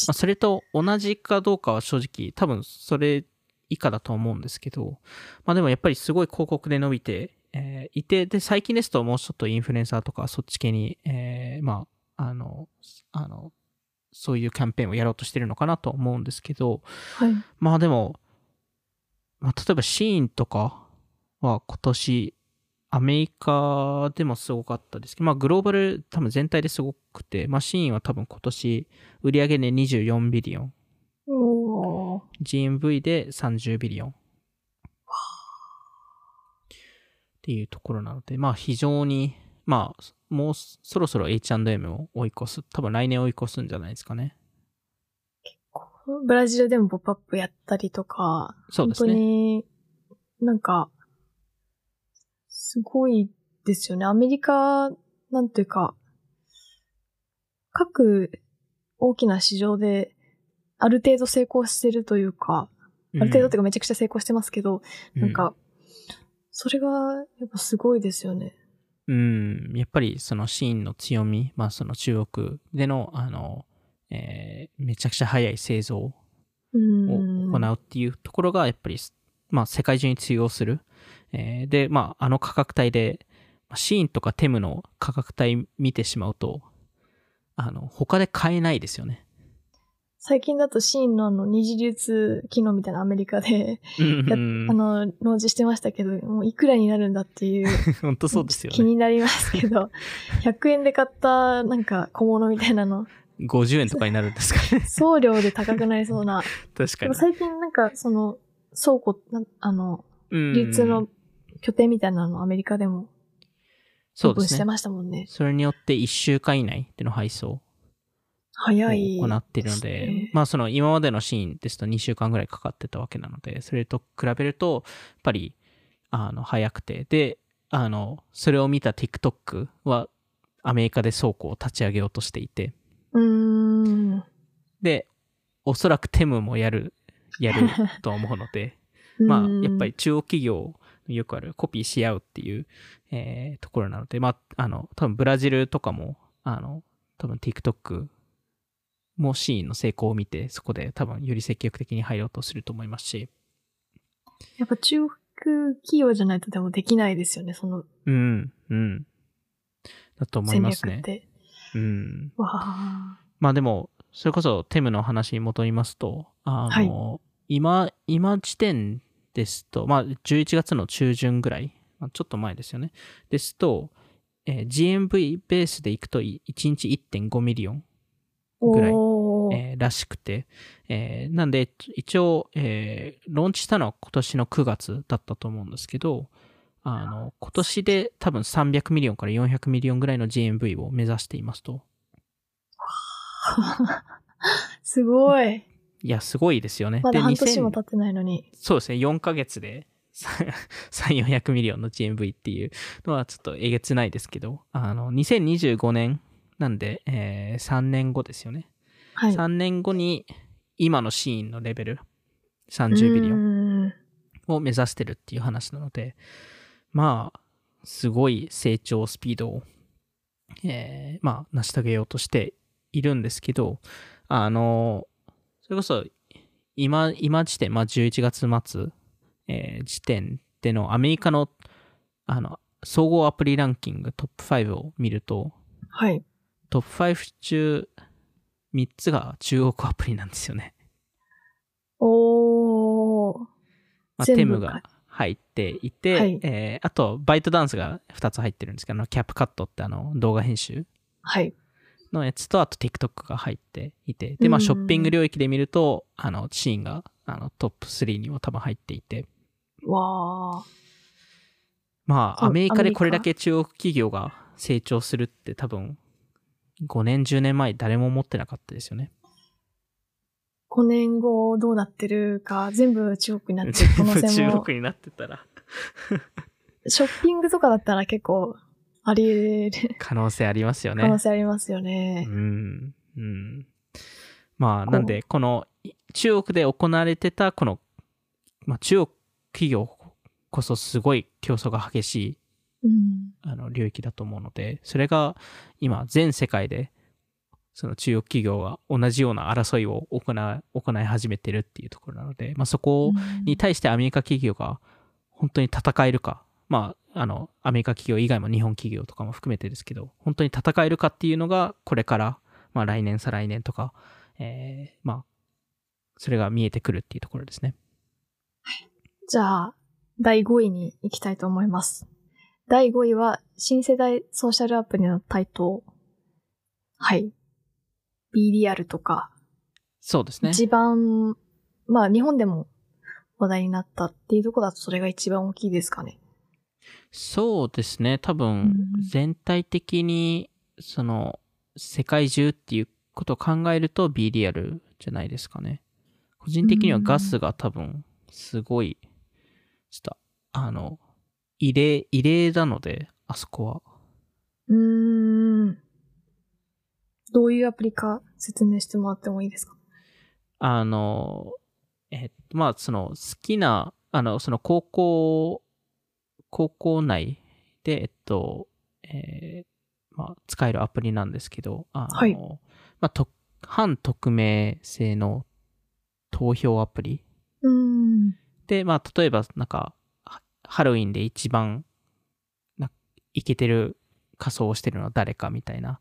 あ、それと同じかどうかは正直、多分それ以下だと思うんですけど、まあでもやっぱりすごい広告で伸びて、えーいて、で、最近ですともうちょっとインフルエンサーとかそっち系に、えーまあ、あの、あの、そういうキャンペーンをやろうとしてるのかなと思うんですけど、はい。まあでも、まあ例えばシーンとかは今年、アメリカでもすごかったですけど、まあグローバル多分全体ですごくて、まあシーンは多分今年売上で24ビリオン、GMV で30ビリオン。っていうところなので、まあ非常に、まあもうそろそろ H&M を追い越す、多分来年追い越すんじゃないですかね。ブラジルでもポップアップやったりとか、そうですね本当に、なんか、すごいですよね。アメリカ、なんていうか、各大きな市場で、ある程度成功してるというか、ある程度っていうかめちゃくちゃ成功してますけど、うなんか、それがやっぱすごいですよね。うん、やっぱりそのシーンの強み、まあその中国での、あの、えーめちゃくちゃ早い製造をうん。行うっていうところが、やっぱり、まあ世界中に通用する。えーで、まああの価格帯で、まあシーンとかテムの価格帯見てしまうと、あの、他で買えないですよね。最近だとシーンのあの二次流通機能みたいなアメリカで、あの、ローンチしてましたけど、もういくらになるんだっていう。本当そうですよね。気になりますけど、[LAUGHS] 100円で買ったなんか小物みたいなの、50円とかになるんですかね。送料で高くなりそうな。確かに。最近なんかその倉庫、あの、うん流通の拠点みたいなのアメリカでもそうですね。ましたもんね。それによって1週間以内での配送早い。を行っているので、まあその今までのシーンですと2週間ぐらいかかってたわけなので、それと比べると、やっぱり、あの、早くて、で、あの、それを見た TikTok はアメリカで倉庫を立ち上げようとしていて、うーん。で、おそらくテムもやる、やると思うので、[LAUGHS] まあやっぱり中央企業よくあるコピーし合うっていう、えーところなので、まあ、あの、多分ブラジルとかも、あの、多分 TikTok もシーンの成功を見て、そこで多分より積極的に入ろうとすると思いますし、やっぱ中国企業じゃないとでもできないですよね、そのうん、うん。だと思いますね。うん。わあ。まあでも、それこそ Temu の話に戻りますと、あの、今、今時点ですと、まあ、11月の中旬ぐらい、まあ、ちょっと前ですよね。ですと、えー GMV ベースでいくとい1日1.5 millionぐらいえーらしくて、えーなんで、一応、えーローンチしたのは今年の9月だったと思うんですけど、あの、今年で多分300 million から400 million ぐらいの GMV を目指していますと。[LAUGHS] すごい。いや、すごいですよね。まだで2000半年も経ってないのに。そうですね、4ヶ月で3、400 million の GMV っていうのはちょっとえげつないですけど、あの、2025年なんで、え3年後ですよね。はい。3年後に今のシーンのレベル、30ビリオンを目指してるっていう話なので、まあ、すごい成長スピードを、えーまあ、成し遂げようとしているんですけど、あの、それこそ、今、今時点、まあ、11月末、えー時点でのアメリカの、あの、総合アプリランキングトップ5を見ると、はい。トップ5中3つが中国アプリなんですよね。おー。まあ、テムが入っていて、はいえーあと、バイトダンスが2つ入ってるんですけど、あのキャップカットってあの動画編集はい。のやつと、あと TikTok が入っていて、で、まあ、うんショッピング領域で見ると、あの、シーンがあのトップ3にも多分入っていて、わー。まあ、あアメリカでこれだけ中国企業が成長するって多分、5年、10年前誰も思ってなかったですよね。5年後どうなってるか、全部中国になってる可能性も。中国になってたら、[LAUGHS] ショッピングとかだったら結構あり得る可能性ありますよね。可能性ありますよねう。ん。うん。まあ、なんで、この、い中国で行われてた、この、まあ、中国企業こそすごい競争が激しい、うん。あの、領域だと思うので、それが、今、全世界で、その中国企業が同じような争いを行い、行い始めてるっていうところなので、まあ、そこに対してアメリカ企業が本当に戦えるか、まあ、あの、アメリカ企業以外も日本企業とかも含めてですけど、本当に戦えるかっていうのが、これから、まあ来年、再来年とか、えー、まあ、それが見えてくるっていうところですね。じゃあ、第5位に行きたいと思います。第5位は、新世代ソーシャルアプリの台頭。はい。BDR とか、そうですね。一番、まあ日本でも話題になったっていうところだとそれが一番大きいですかね。そうですね。多う分ん、全体的に、その、世界中っていうことを考えると BDR じゃないですかね。個人的にはガスが多分、すごい、ちょっと、あの、異例、異例なので、あそこは。うーん。どういうアプリか説明してもらってもいいですか？あの、えっと、まあ、その、好きな、あの、その高校、高校内で、えっと、えーまあ、使えるアプリなんですけど、あの、はいまあ、と、反匿名性の投票アプリうーん。で、まあ、例えば、なんか、ハハロウィンで一番、な、イケてる仮装をしてるのは誰かみたいな。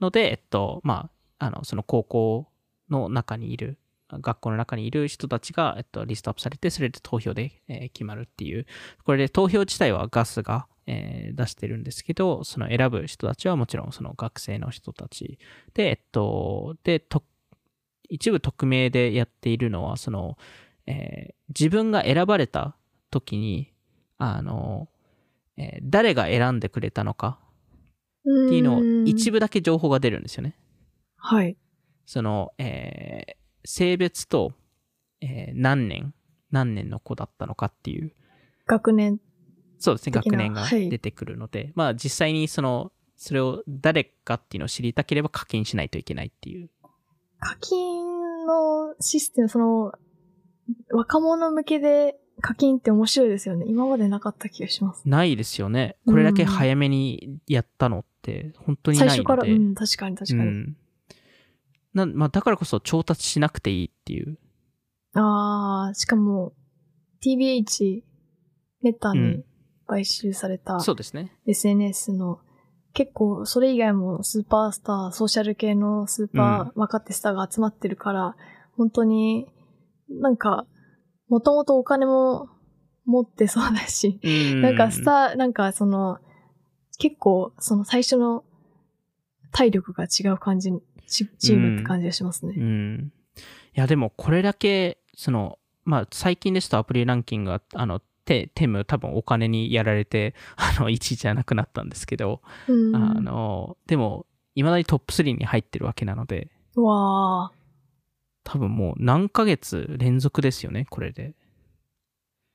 ので、えっと、まあ、あの、その高校の中にいる、学校の中にいる人たちが、えっと、リストアップされて、それで投票で、えー決まるっていう。これで投票自体はガスが、えー出してるんですけど、その選ぶ人たちはもちろんその学生の人たちで、えっと、で、と一部匿名でやっているのは、その、えー自分が選ばれた時に、あの、えー誰が選んでくれたのかっていうのを一部。部だけ情報が出るんですよね。はい。その、えー性別と、えー何年、何年の子だったのかっていう、学年。そうですね、学年がはい出てくるので、まあ実際にその、それを誰かっていうのを知りたければ課金しないといけないっていう。課金のシステム、その、若者向けで課金って面白いですよね。今までなかった気がします。ないですよね。これだけ早めにやったのって、本当にないので。最初から、うん、確かに確かに。うんなまあ、だからこそ調達しなくていいっていう。あー、しかも、TBH、メタにうん買収されたそうですね。SNS の結構それ以外もスーパースター、ソーシャル系のスーパー若手スターが集まってるから、本当になんか、もともとお金も持ってそうだし、うんなんかスター、なんかその、結構その最初の体力が違う感じ、チチームって感じがしますね。うん。いや、でもこれだけ、その、まあ、最近ですとアプリランキングが、あの、テテム多分お金にやられて、[LAUGHS] あの、1位じゃなくなったんですけど、うん。あの、でも、未だにトップ3に入ってるわけなので、うわー多分もう何ヶ月連続ですよね、これで。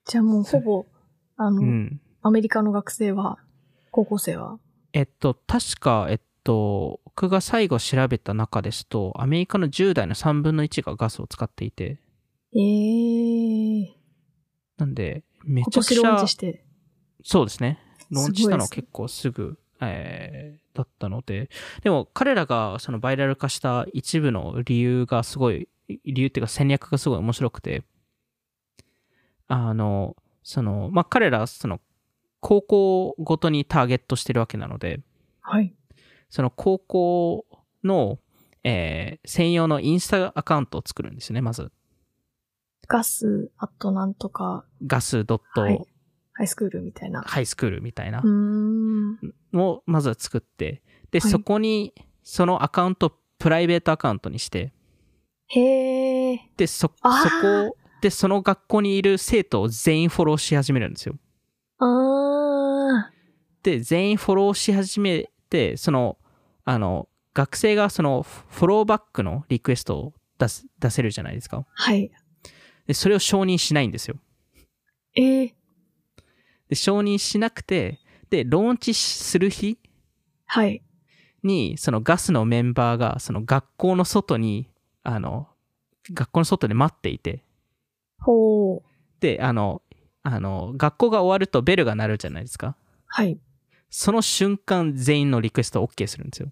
じゃあもうほぼ、あの、うん。アメリカの学生は、高校生は、えっと、確か、えっと、僕が最後調べた中ですと、アメリカの10代の3分の1がガスを使っていて、えー、なんで、め今ちゃくちゃ年ローンチ、して、そうですね。ローンチしたのすごいですね結構すぐ、えーだったので、でも彼らがそのバイラル化した一部の理由がすごい、理由っていうか戦略がすごい面白くて、あの、その、まあ、彼ら、その、高校ごとにターゲットしてるわけなので、はい。その高校の、えー専用のインスタアカウントを作るんですよね、まず。ガス、あとなんとか、ガスドットはいハイスクールみたいな。ハイスクールみたいなうーん。のをまずは作って、で、はいそこにそのアカウントをプライベートアカウントにして、へー。で、そ、そこで、その学校にいる生徒を全員フォローし始めるんですよ。あで、全員フォローし始めて、その、あの、学生がそのフォローバックのリクエストを出す、出せるじゃないですか。ー。はい。で、それを承認しないんですよ。えー。で、承認しなくて、で、ローンチする日はい。に、そのガスのメンバーが、その学校の外に、あの、学校の外で待っていて、ほー。で、あの、あの、学校が終わるとベルが鳴るじゃないですか。はい。その瞬間、全員のリクエストを OK するんですよ。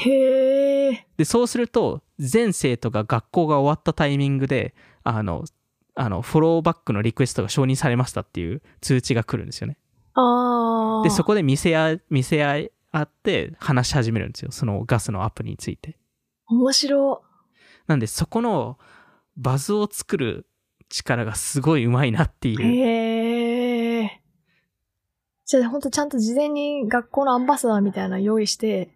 へー。で、そうすると、全生徒が学校が終わったタイミングで、あの、あの、フォローバックのリクエストが承認されましたっていう通知が来るんですよね。あー。で、そこで見せ合い、見せ合いあって話し始めるんですよ。そのガスのアプリについて。面白。なんで、そこのバズを作る力がすごい上手いなっていう。へー。じゃあ、ほんとちゃんと事前に学校のアンバサダーみたいなの用意して、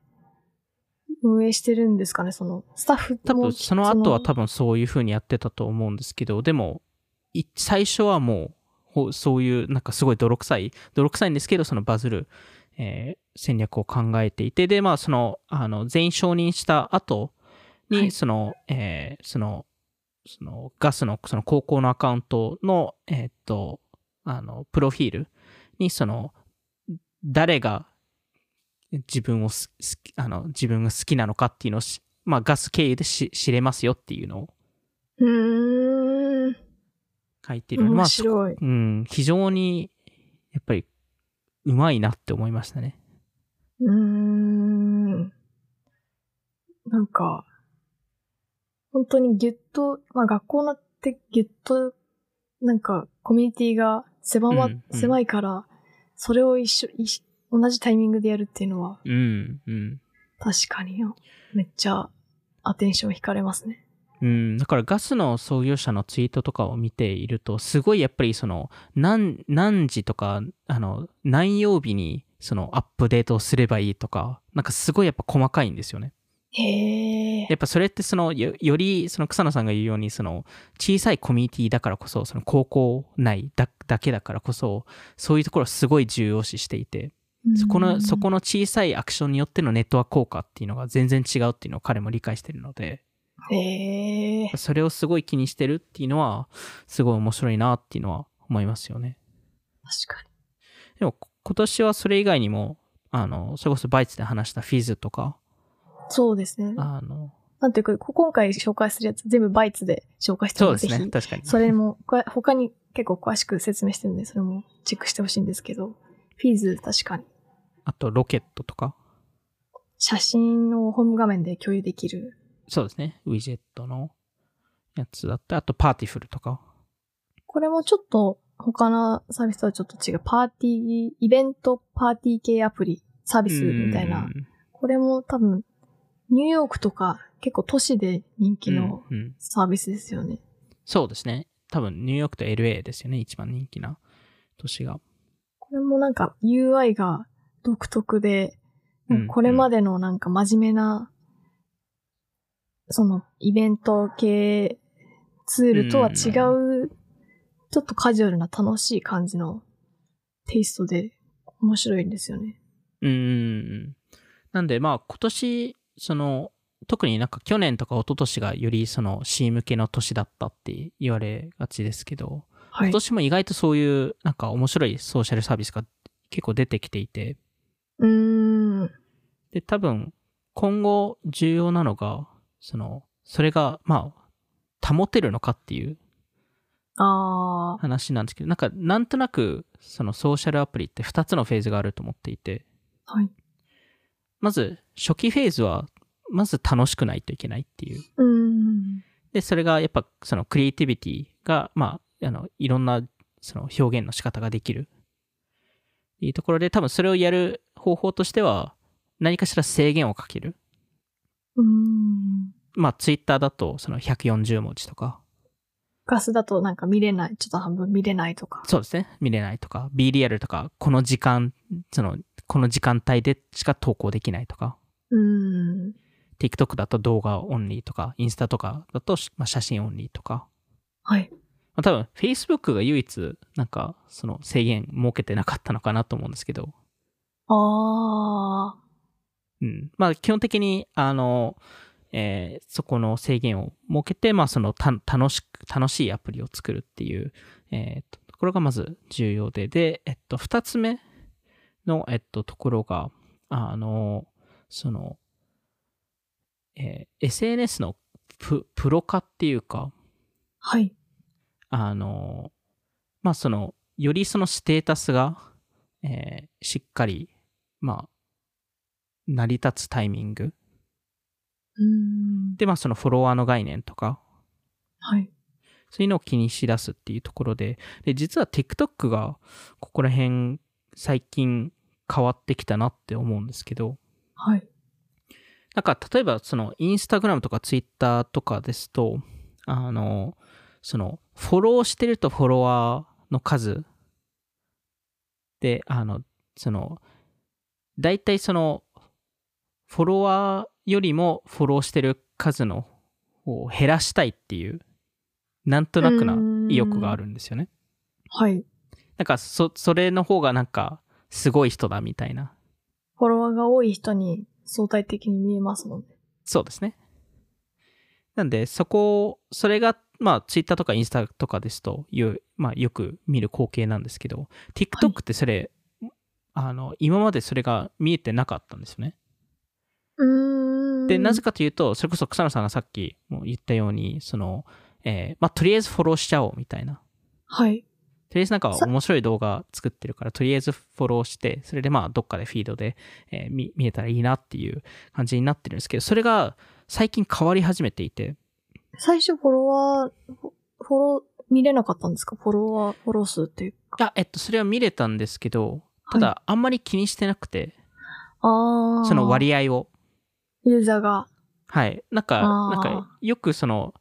運営してるんですかね、その、スタッフも多分、その後は多分。分そういう風にやってたと思うんですけど、でも、い最初はもうほ、そういう、なんかすごい泥臭い、泥臭いんですけど、そのバズる、えー戦略を考えていて、で、まあ、その、あの、全員承認した後に、はいその、えーその、その、ガスの、その高校のアカウントの、えーっと、あの、プロフィールに、その、誰が自分をす好き、あの、自分が好きなのかっていうのをし、まあ、ガス経由でし知れますよっていうのをうーん。書いてる。ま面あ、白い。うん、非常に、やっぱり、うまいなって思いましたね。うーん。なんか、本当にギュッと、まあ学校のってギュッと、なんかコミュニティが狭ま、うんうん狭いから、それを一緒、一緒同じタイミングでやるっていうのは、うん、うん。確かに、めっちゃアテンション惹かれますね。うん、だからガスの創業者のツイートとかを見ていると、すごいやっぱりその、何、何時とか、あの、何曜日にそのアップデートをすればいいとか、なんかすごいやっぱ細かいんですよね。へえ。やっぱそれってそのよよりその草野さんが言うようにその小さいコミュニティだからこそその高校内だだけだからこそそういうところをすごい重要視していてそこのそこの小さいアクションによってのネットワーク効果っていうのが全然違うっていうのを彼も理解してるのでえ。それをすごい気にしてるっていうのはすごい面白いなっていうのは思いますよね確かに。でも今年はそれ以外にもあのそれこそバイツで話したフィズとかそうですね。あのなんていうか、こ今回紹介するやつ全部バイツで紹介してるので、そうですね確かにそれも、他に結構詳しく説明してるんで、それもチェックしてほしいんですけど、フィーズ確かに。あと Locket とか写真をホーム画面で共有できる。そうですね。ウィジェットのやつだったり、あと Partiful とか。これもちょっと他のサービスとはちょっと違う。パーティー、イベントパーティー系アプリサービスみたいな。これも多分、ニューヨークとか結構都市で人気のうんうんサービスですよね。そうですね。多分、ニューヨークと LA ですよね。一番人気な都市が。これもなんか UI が独特で、うんこれまでのなんか真面目な、そのイベント系ツールとは違う、ちょっとカジュアルな楽しい感じのテイストで面白いんですよね。うんうんうん。なんで、まあ、今年、その、特になんか去年とか一昨年がよりその C 向けの年だったって言われがちですけど、はい今。年も意外とそういうなんか面白いソーシャルサービスが結構出てきていて、うーん。で、多分今後重要なのが、その、それがまあ、保てるのかっていう。話なんですけど、なんかなんとなくそのソーシャルアプリって2つのフェーズがあると思っていて、はい。まず初期フェーズはまず楽しくないといけないっていう。うーん。で、それがやっぱそのクリエイティビティが、まあ、あの、いろんなその表現の仕方ができる。っていうところで多分それをやる方法としては何かしら制限をかける。うーん。まあ、ツイッターだとその140文字とか、ガスだとなんか見れない、ちょっと半分見れないとか。そうですね。見れないとか、B リアルとか、この時間、その、この時間帯でしか投稿できないとか、うーん。TikTok だと動画オンリーとか、インスタとかだと、まあ、写真オンリーとか、はい。まあ、多分 Facebook が唯一、なんか、その制限設けてなかったのかなと思うんですけど、ああ。うん。まあ、基本的に、あの、えーそこの制限を設けて、まあ、その、た、楽しく、楽しいアプリを作るっていう、えーと、ところがまず重要で、で、えっと、二つ目の、えっと、ところが、あの、その、えー SNS のププロ化っていうか、はい。あの、まあ、その、よりそのステータスが、えーしっかり、まあ、成り立つタイミング。で、まあ、そのフォロワーの概念とか、はい。そういうのを気にしだすっていうところで、で、実は TikTok が、ここら辺、最近変わってきたなって思うんですけど、はい。なんか、例えば、その、インスタグラムとかツイッターとかですと、あの、その、フォローしてるとフォロワーの数で、あの、その、大体その、フォロワーよりもフォローしてる数の方を減らしたいっていう、なんとなくな意欲があるんですよね。はい。なんか、そ、それの方がなんか、すごい人だみたいな。フォロワーが多い人に相対的に見えますもんね。そうですね。なんで、そこ、それが、まあ、ツイッターとかインスタとかですという、まあ、よく見る光景なんですけど、TikTok ってそれ、あの、今までそれが見えてなかったんですよね。で、なぜかというと、それこそ草野さんがさっきも言ったように、その、えーまあ、とりあえずフォローしちゃおうみたいな。はい。とりあえずなんかさ面白い動画作ってるから、とりあえずフォローして、それでまあどっかでフィードで、えー見見えたらいいなっていう感じになってるんですけど、それが最近変わり始めていて、最初フォロワー、フォロー、見れなかったんですか？フォロワー、フォロー数っていうか。あ、えっと、それは見れたんですけど、ただ、あんまり気にしてなくて、ああ。その割合を。ユーザーが。はい。なんか、なんか、よくその、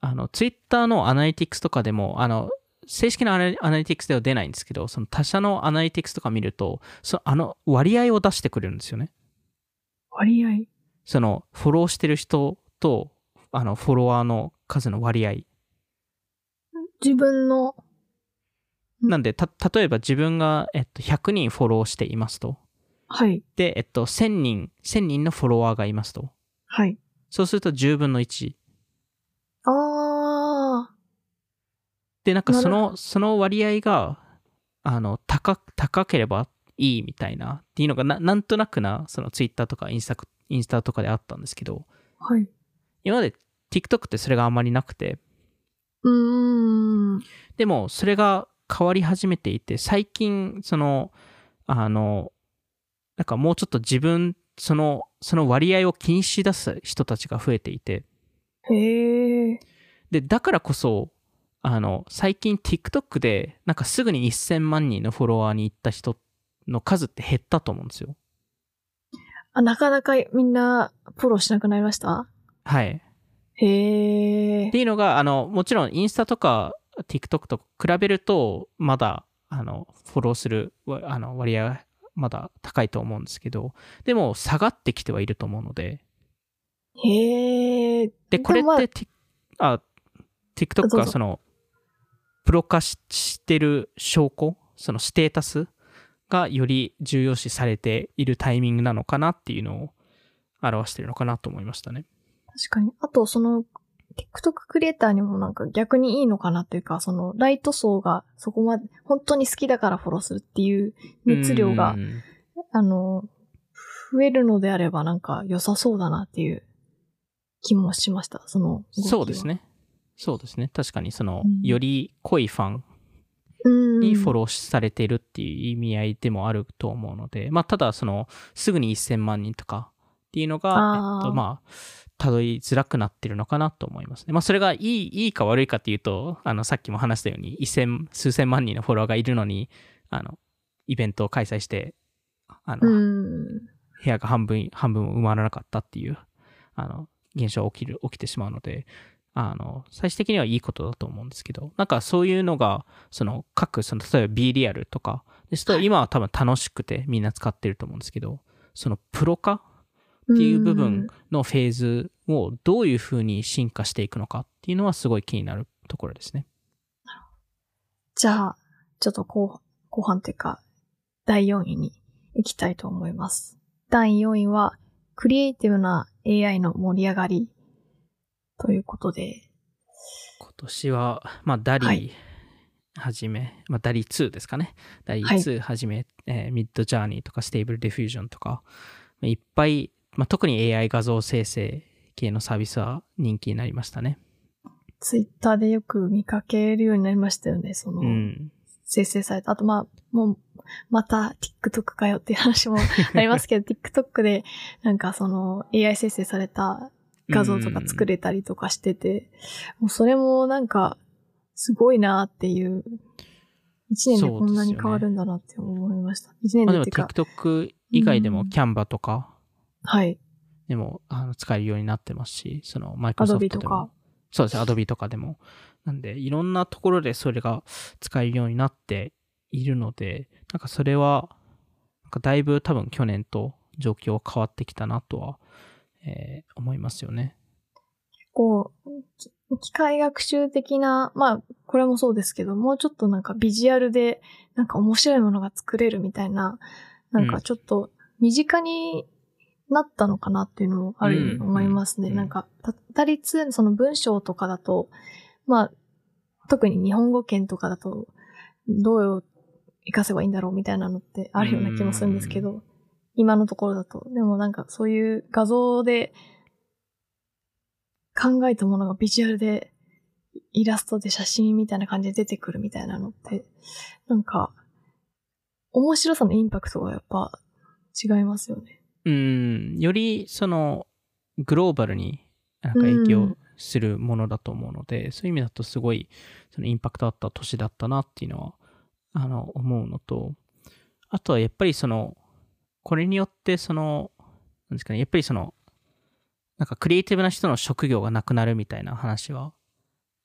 あの、ツイッターのアナリティクスとかでも、あの、正式なアナリティクスでは出ないんですけど、その他社のアナリティクスとか見ると、そのあの割合を出してくれるんですよね。割合？その、フォローしてる人と、あの、フォロワーの数の割合。自分の、なんで、た、例えば自分が、えっと、100人フォローしていますと。はい。で、えっと、1000人、1000人のフォロワーがいますと。はい。そうすると10分の1。ああ。で、なんかそなの、その割合が、あの、高、高ければいいみたいな、っていうのがな、なんとなくな、そのツイッターとかインスタ、インスタとかであったんですけど、はい。今まで TikTok ってそれがあんまりなくて、うーん。でもそれが変わり始めていて、最近、その、あの、なんかもうちょっと自分、その、その割合を気にし出す人たちが増えていて、へえ。で、だからこそ、あの、最近 TikTok で、なんかすぐに1000万人のフォロワーに行った人の数って減ったと思うんですよ。あ、なかなかみんなフォローしなくなりました？はい。へえって。いうのが、あの、もちろんインスタとか TikTok と比べると、まだ、あの、フォローするわあの割合はまだ高いと思うんですけど、でも下がってきてはいると思うので、へえ。で、これって、ティあ、TikTok がその、プロ化ししてる証拠、そのステータスがより重要視されているタイミングなのかなっていうのを表してるのかなと思いましたね。確かに。あと、その、TikTok クリエイターにもなんか逆にいいのかなっていうか、その、ライト層がそこまで、本当に好きだからフォローするっていう熱量がう、んあの、増えるのであればなんか良さそうだなっていう気もしました。そのそうですね。そうですね。確かにその、うんより濃いファンうん。にフォローされているっていう意味合いでもあると思うので、まあ、ただ、その、すぐに1000万人とかっていうのが、えっと、まあ、たどりづらくなってるのかなと思いますね。まあ、それがいい、いいか悪いかっていうと、あの、さっきも話したように、一千、数千万人のフォロワーがいるのに、あの、イベントを開催して、あの、うん。部屋が半分、半分埋まらなかったっていう、あの、現象が起きる、起きてしまうので、あの、最終的にはいいことだと思うんですけど、なんかそういうのが、その、各、その、例えば B リアルとかですと、はい今は多分楽しくてみんな使ってると思うんですけど、その、プロ化っていう部分のフェーズをどういうふうに進化していくのかっていうのはすごい気になるところですね。じゃあ、ちょっと後後半というか、第4位に行きたいと思います。第4位は、クリエイティブな AI の盛り上がりということで、今年は、まあ、 DALL-E はいはじめ、まあ、 DALL-E 2ですかね。 DALL-E はい2はじめ、えー Midjourney とか Stable Diffusion とか、まあいっぱい、まあ、特に AI 画像生成系のサービスは人気になりましたね。ツイッターでよく見かけるようになりましたよね、その、うん。生成された。あと、まあ、もう、また TikTok かよっていう話もありますけど、[LAUGHS] TikTok で、なんかその AI 生成された画像とか作れたりとかしてて、もうそれもなんか、すごいなっていう、一年でこんなに変わるんだなって思いました。一年まあ、でっていうか、TikTok 以外でうんもキャンバとかはい。でもあの使えるようになってますし、そのマイクロソフトでもとか。そうです、Adobe とかでも。なんで、いろんなところでそれが使えるようになっているので、なんかそれは、なんかだいぶ多分去年と状況変わってきたなとは、えー思いますよね。こう、き機械学習的な、まあ、これもそうですけど、もうちょっとなんかビジュアルで、なんか面白いものが作れるみたいな、なんかちょっと身近になったのかなっていうのもあるように思いますね。うんなんか、た他立、その文章とかだと、まあ、特に日本語圏とかだと、どう活かせばいいんだろうみたいなのってあるような気もするんですけど、今のところだと。でもなんかそういう画像で考えたものがビジュアルでイラストで写真みたいな感じで出てくるみたいなのって、なんか、面白さのインパクトがやっぱ違いますよね。うん、よりそのグローバルになんか影響するものだと思うので、そういう意味だとすごいそのインパクトあった年だったなっていうのはあの思うのと、あとはやっぱりその、これによってその、なんですかね、やっぱりその、なんかクリエイティブな人の職業がなくなるみたいな話は、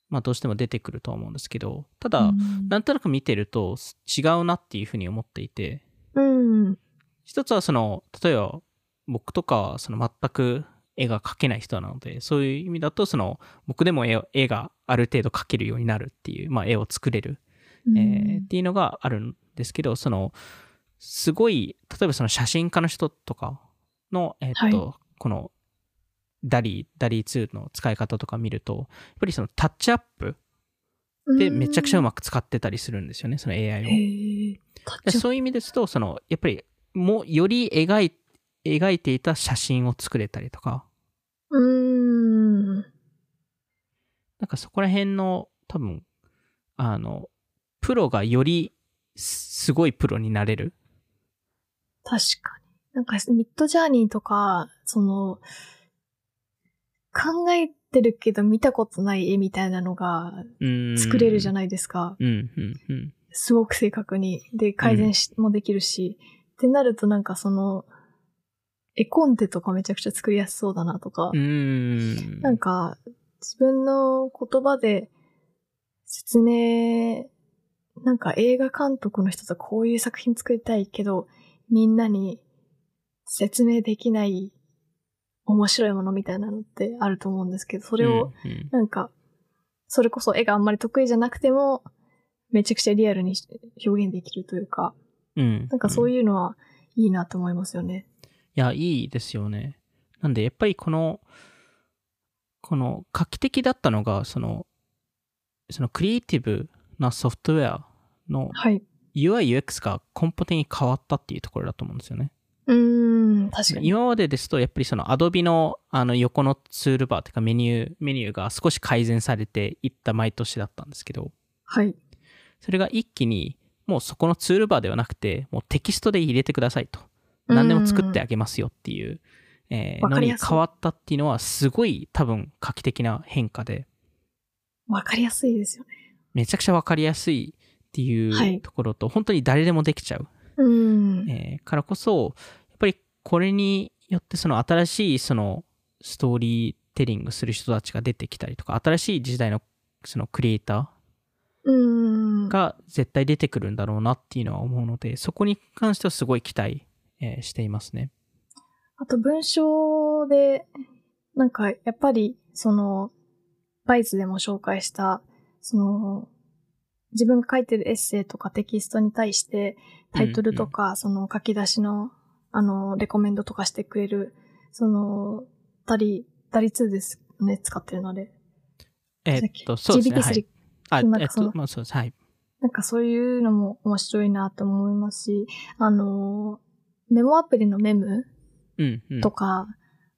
まあどうしても出てくると思うんですけど、ただ、うんなんとなく見てると違うなっていうふうに思っていて、うん。一つはその、例えば僕とかはその全く絵が描けない人なので、そういう意味だとその僕でも絵を絵がある程度描けるようになるっていう、まあ絵を作れる、えーっていうのがあるんですけど、その、すごい、例えばその写真家の人とかの、えーっと、はこのダリー、ダリー2の使い方とか見ると、やっぱりそのタッチアップでめちゃくちゃうままく使ってたりするんですよね、その AI を。そういう意味ですと、その、やっぱり、もう、より描い、描いていた写真を作れたりとか、うーん。なんかそこら辺の、多分、あの、プロがより、すすごいプロになれる。確かに。なんか、ミッドジャーニーとか、その、考えてるけど見たことない絵みたいなのがうん。作れるじゃないですか。うん、うん、うん。すごく正確に。で、改善し、もできるし。ってなるとなんかその、絵コンテとかめちゃくちゃ作りやすそうだなとかう、ん。なんか、自分の言葉で説明、なんか映画監督の人とこういう作品作りたいけど、みんなに説明できない面白いものみたいなのってあると思うんですけど、それを、なんか、それこそ絵があんまり得意じゃなくても、めちゃくちゃリアルに表現できるというか、うん。なんかそういうのはいいなと思いますよね。いや、いいですよね。なんで、やっぱりこの、この画期的だったのが、その、そのクリエイティブなソフトウェアのはい。UI、UX が根本的に変わったっていうところだと思うんですよね。うーん、確かに。今までですと、やっぱりその Adobe のあの横のツールバーというかメニュー、メニューが少し改善されていった毎年だったんですけど、はい。それが一気に、もうそこのツールバーではなくて、もうテキストで入れてくださいと。何でも作ってあげますよっていう、えーのに変わったっていうのは、すごい多分画期的な変化で、わかりやすいですよね。めちゃくちゃわかりやすいっていはいうところと、本当に誰でもできちゃう。うん。えーからこそ、やっぱりこれによってその新しいそのストーリーテリングする人たちが出てきたりとか、新しい時代のそのクリエイタうん。ーが絶対出てくるんだろうなっていうのは思うので、そこに関してはすごい期待、えーしていますね。あと文章で、なんかやっぱりその、バイズでも紹介した、その、自分が書いてるエッセイとかテキストに対して、タイトルとか、その書き出しの、あの、レコメンドとかしてくれる、その、ダリ、ダリ2ですね、使ってるので。えーっと、そうですね。GPT は3い。あ、なんかそのえっと、まあそうです。はい。なんかそういうのも面白いなと思いますし、あの、メモアプリのメムうん、うん。とか、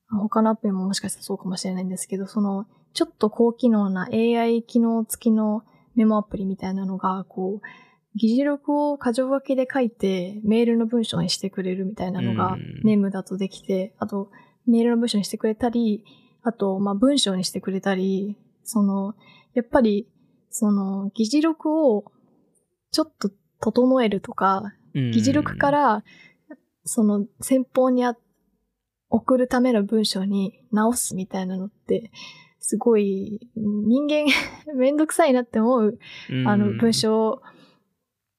他のアプリももしかしたらそうかもしれないんですけど、その、ちょっと高機能な AI 機能付きのメモアプリみたいなのが、こう、議事録を箇条書きで書いて、メールの文章にしてくれるみたいなのがうん、メムだとできて、あと、メールの文章にしてくれたり、あと、まあ、文章にしてくれたり、その、やっぱり、その、議事録を、ちょっと整えるとか、うん。議事録か、ら、その先方にあ送るための文章に直すみたいなのって、すごい人間 [LAUGHS] めんどくさいなって思う、うん。あの文、章、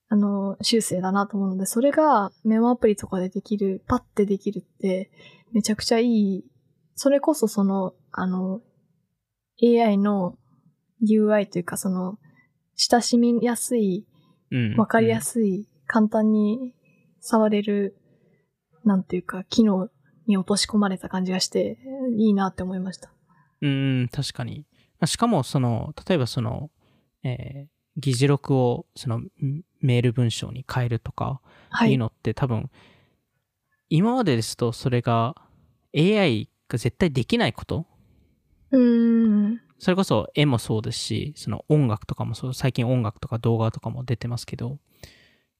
あの、修正だなと思うので、それがメモアプリとかでできる、パッてできるって、めちゃくちゃいい、それこそその、あの、AI の UI というかその、親しみやすいうん。わかりやすい、簡単に触れる、なんていうか、機能に落とし込まれた感じがして、いいなって思いました。うん、確かに。まあしかも、その、例えばその、えー議事録を、その、んメール文章に変えるとか、はい。いうのって多分、今までですとそれが AI が絶対できないことうーん。それこそ絵もそうですし、その音楽とかもそう、最近音楽とか動画とかも出てますけど、やっ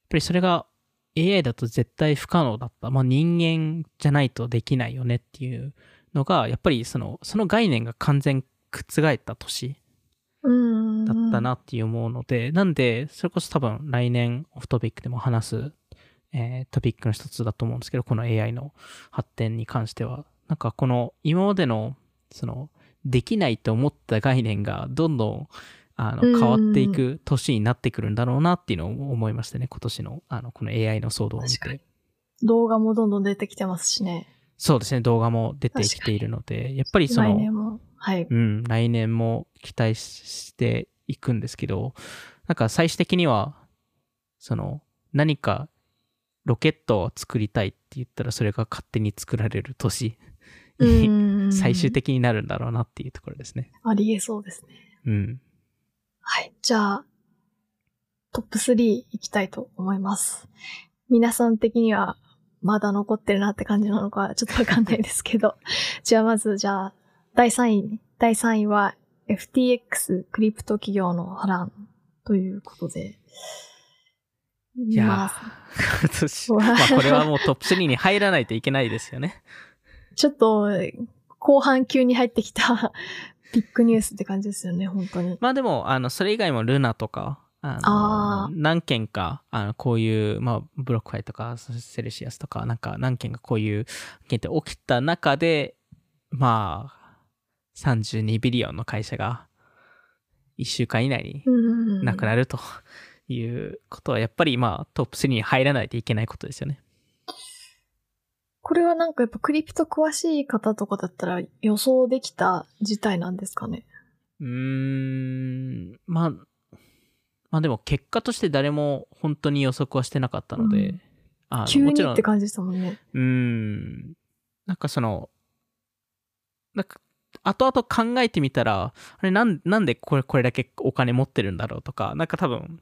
ぱりそれが AI だと絶対不可能だった。まあ人間じゃないとできないよねっていうのが、やっぱりその、その概念が完全覆った年。だった。なっていう思うので、なんで、それこそ多分来年オフトピックでも話す、えートピックの一つだと思うんですけど、この AI の発展に関しては、なんかこの今までの、その、できないと思った概念がどんどん、あの、うん変わっていく年になってくるんだろうなっていうのを思いましたね、今年の、あの、この AI の騒動を見て。動画もどんどん出てきてますしね。そうですね、動画も出てきているので、やっぱりその、来年も。はい。うん、来年も期待していくんですけど、なんか最終的には、その、何かロケットを作りたいって言ったらそれが勝手に作られる年うに最終的になるんだろうなっていうところですね。ありえそうですね。うん。はい。じゃあ、トップ3いきたいと思います。皆さん的にはまだ残ってるなって感じなのかちょっとわかんないですけど。[LAUGHS] じゃあまず、じゃあ、第3位。第3位は FTX クリプト企業の波乱ということで。いやまあ [LAUGHS] まあこれはもうトップ3に入らないといけないですよね。ちょっと、後半急に入ってきた [LAUGHS] ビッグニュースって感じですよね、本当に。まあでも、あの、それ以外も Luna とか、あの何件か、あの、こういう、まあ、 BlockFi とか、 Celsius とか、なんか何件かこういう件って起きた中で、まあ、32ビリオンの会社が、1週間以内にうん。なくなるということは、やっぱりまあ、トップ3に入らないといけないことですよね。これはなんかやっぱクリプト詳しい方とかだったら予想できた事態なんですかね？うーん、まあ、まあでも結果として誰も本当に予測はしてなかったので、うんあの急にって感じでしたもんね。うーん。なんかその、なんか、後々考えてみたら、あれなん、なんでこれ、これだけお金持ってるんだろうとか、なんか多分、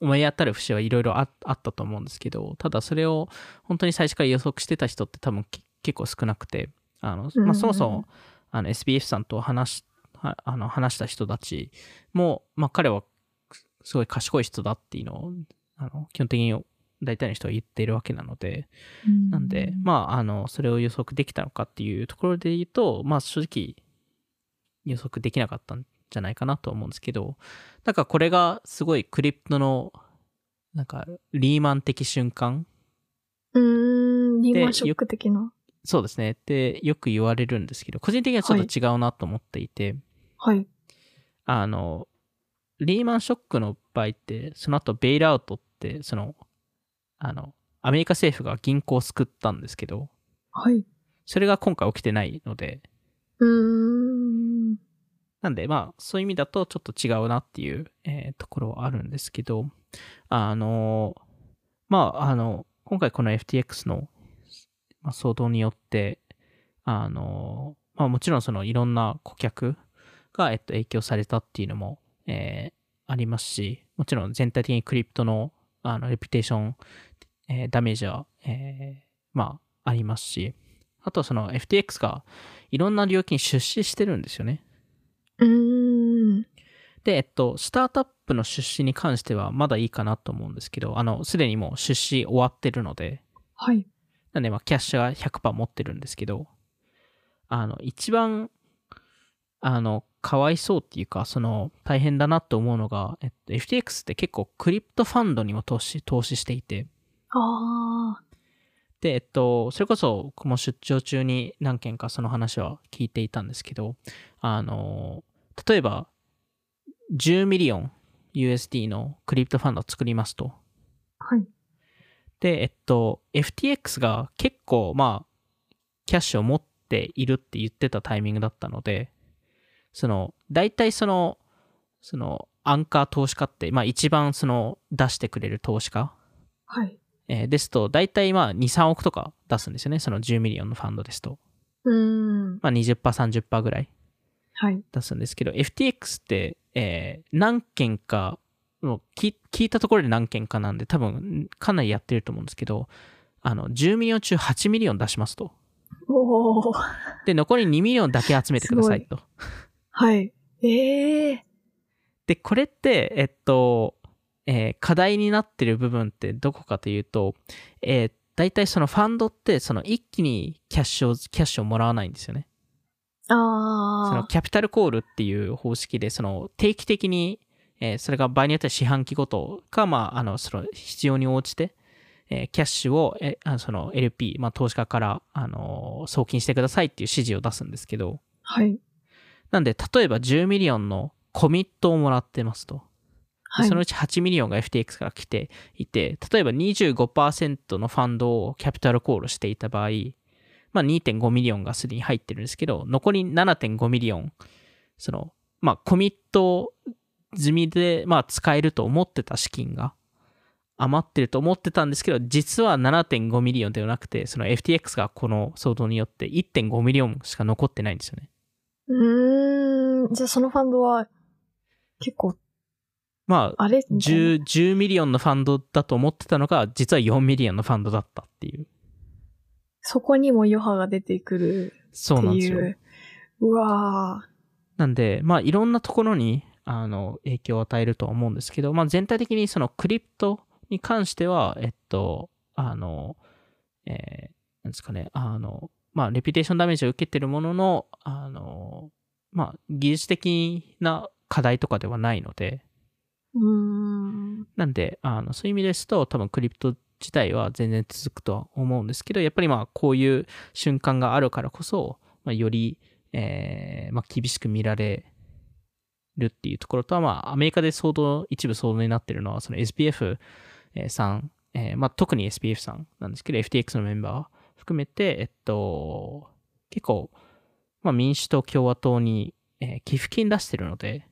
思い当たる節はいろいろああったと思うんですけど、ただそれを本当に最初から予測してた人って多分け結構少なくて、あの、まあ、そもそも、あの、SBF さんと話し、はあの、話した人たちも、まあ、彼はすごい賢い人だっていうのを、あの、基本的に大体の人は言っているわけなので、うんなんで、まあ、あの、それを予測できたのかっていうところで言うと、まあ、正直、予測できなかったんじゃないかなと思うんですけど、だからこれがすごいクリプトの、なんか、リーマン的瞬間うーん、リーマンショック的な。そうですね。ってよく言われるんですけど、個人的にはちょっと違うなと思っていて、はい。あの、リーマンショックの場合って、その後ベイルアウトって、その、あの、アメリカ政府が銀行を救ったんですけど、はい。それが今回起きてないので、うーん。なんで、まあ、そういう意味だとちょっと違うなっていう、えーところはあるんですけど、あの、まあ、あの、今回この FTX の、まあ、騒動によって、あの、まあもちろんそのいろんな顧客が、えっと、影響されたっていうのも、えーありますし、もちろん全体的にクリプトの、あの、レピュテーション、えーダメージは、えーまあ、ありますし、あとはその FTX がいろんな領域に出資してるんですよね。うーん。で、えっと、スタートアップの出資に関してはまだいいかなと思うんですけど、あの、すでにもう出資終わってるので、はい。なんで、まあ、キャッシュは100%持ってるんですけど、あの、一番、あの、かわいそうっていうか、その、大変だなと思うのが、えっと、FTX って結構クリプトファンドにも投資、投資していて、ああ。で、えっと、それこそ、僕も出張中に何件かその話は聞いていたんですけど、あの、例えば、10 million USD のクリプトファンドを作りますと。はい。で、えっと、FTX が結構、まあ、キャッシュを持っているって言ってたタイミングだったので、その、大体その、その、アンカー投資家って、まあ一番その、出してくれる投資家、はい。えーですと、大体まあ2、3億とか出すんですよね。その10 million のファンドですと。うーん。まあ20%、30%ぐらいはい。出すんですけど、FTX って、えー何件か、もう聞聞いたところで何件かなんで、多分かなりやってると思うんですけど、あの、10 million 中8 million 出しますと。おお。で、残り2 million だけ集めてくださいと。はい。ええで、これって、えっと、えー課題になってる部分ってどこかというと、えー大体そのファンドって、その一気にキャッシュを、キャッシュをもらわないんですよね。そのあキャピタルコールっていう方式で、その定期的に、えーそれが場合によっては四半期ごとか、まあ、あの、その必要に応じて、えーキャッシュを、えあのその LP、まあ、投資家から、あのー送金してくださいっていう指示を出すんですけど、あ。はい。なんで、例えば10 million のコミットをもらってますと。そのうち8 million が FTX から来ていて、例えば25%のファンドをキャピタルコールしていた場合、まあ2.5 million がすでに入ってるんですけど、残り7.5 million、その、まあコミット済みで、まあ使えると思ってた資金が余ってると思ってたんですけど、実は7.5 million ではなくて、その FTX がこの騒動によって1.5 million しか残ってないんですよね。うーん。じゃあそのファンドは、結構、まあ、あれ？みたいな10、10 million のファンドだと思ってたのが、実は4 million のファンドだったっていう。そこにも余波が出てくるってそうなんですよ。いう。うわーなんで、まあ、いろんなところに、あの、影響を与えるとは思うんですけど、まあ、全体的にそのクリプトに関しては、えっと、あの、えーなんですかね、あの、まあ、レピュテーションダメージを受けてるものの、あの、まあ、技術的な課題とかではないので、うーん。うん。なんで、あの、そういう意味ですと、多分クリプト自体は全然続くとは思うんですけど、やっぱりまあ、こういう瞬間があるからこそ、まあ、より、えーまあ、厳しく見られるっていうところとは、まあ、アメリカで騒動、一部騒動になってるのは、その SPF さん、えーまあ、特に SPF さんなんですけど、FTX のメンバー含めて、えっと、結構、まあ、民主党、共和党に、えー寄付金出してるので、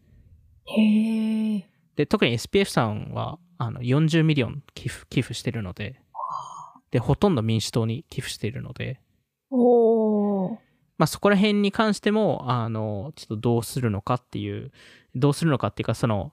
へえ。で、特に SPF さんは、あの、40 million 寄付、寄付してるので、で、ほとんど民主党に寄付しているので、おー。まあそこら辺に関しても、あの、ちょっとどうするのかっていう、どうするのかっていうか、その、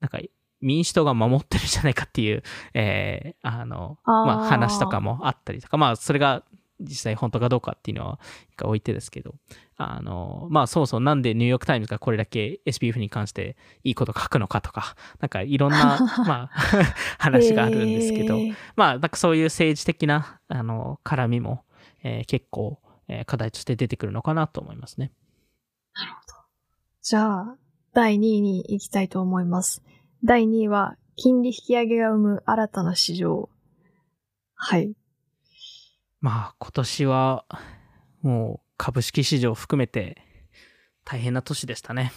なんか、民主党が守ってるんじゃないかっていう、えー、あの、まあ話とかもあったりとか、まあそれが実際本当かどうかっていうのは一回置いてですけど、あの、まあそうそう、なんでニューヨークタイムズがこれだけ SPF に関していいこと書くのかとか、なんかいろんな、[LAUGHS] まあ [LAUGHS] 話があるんですけど、へーまあ、なんかそういう政治的な、あの、絡みも、えー結構、えー課題として出てくるのかなと思いますね。じゃあ、第2位に行きたいと思います。第2位は、金利引き上げが生む新たな市場。はい。まあ、今年は、もう株式市場含めて大変な年でしたね。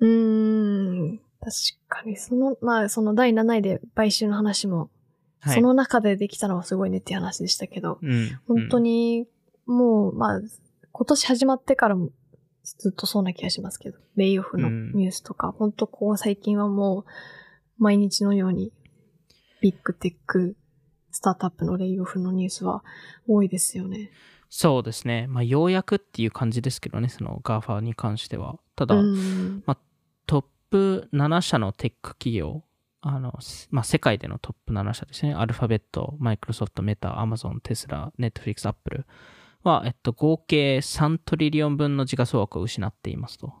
うーん。確かに、その、まあ、その第7位で買収の話も、はい。その中でできたのはすごいねっていう話でしたけど、うん、本当に。に、もう、まあ、今年始まってからもずっとそうな気がしますけど、レイオフのニュースとか、本当ここ最近はもう、毎日のように、ビッグテック、スタートアップのレイオフのニュースは多いですよね。そうですね。まあ、ようやくっていう感じですけどね、その GAFA に関しては。ただ、うん。トップ7社のテック企業、あの、まあ、世界でのトップ7社ですね。アルファベット、マイクロソフト、メタ、アマゾン、テスラ、ネットフリックス、アップルは、えっと、合計3 trillion 分の時価総額を失っていますと。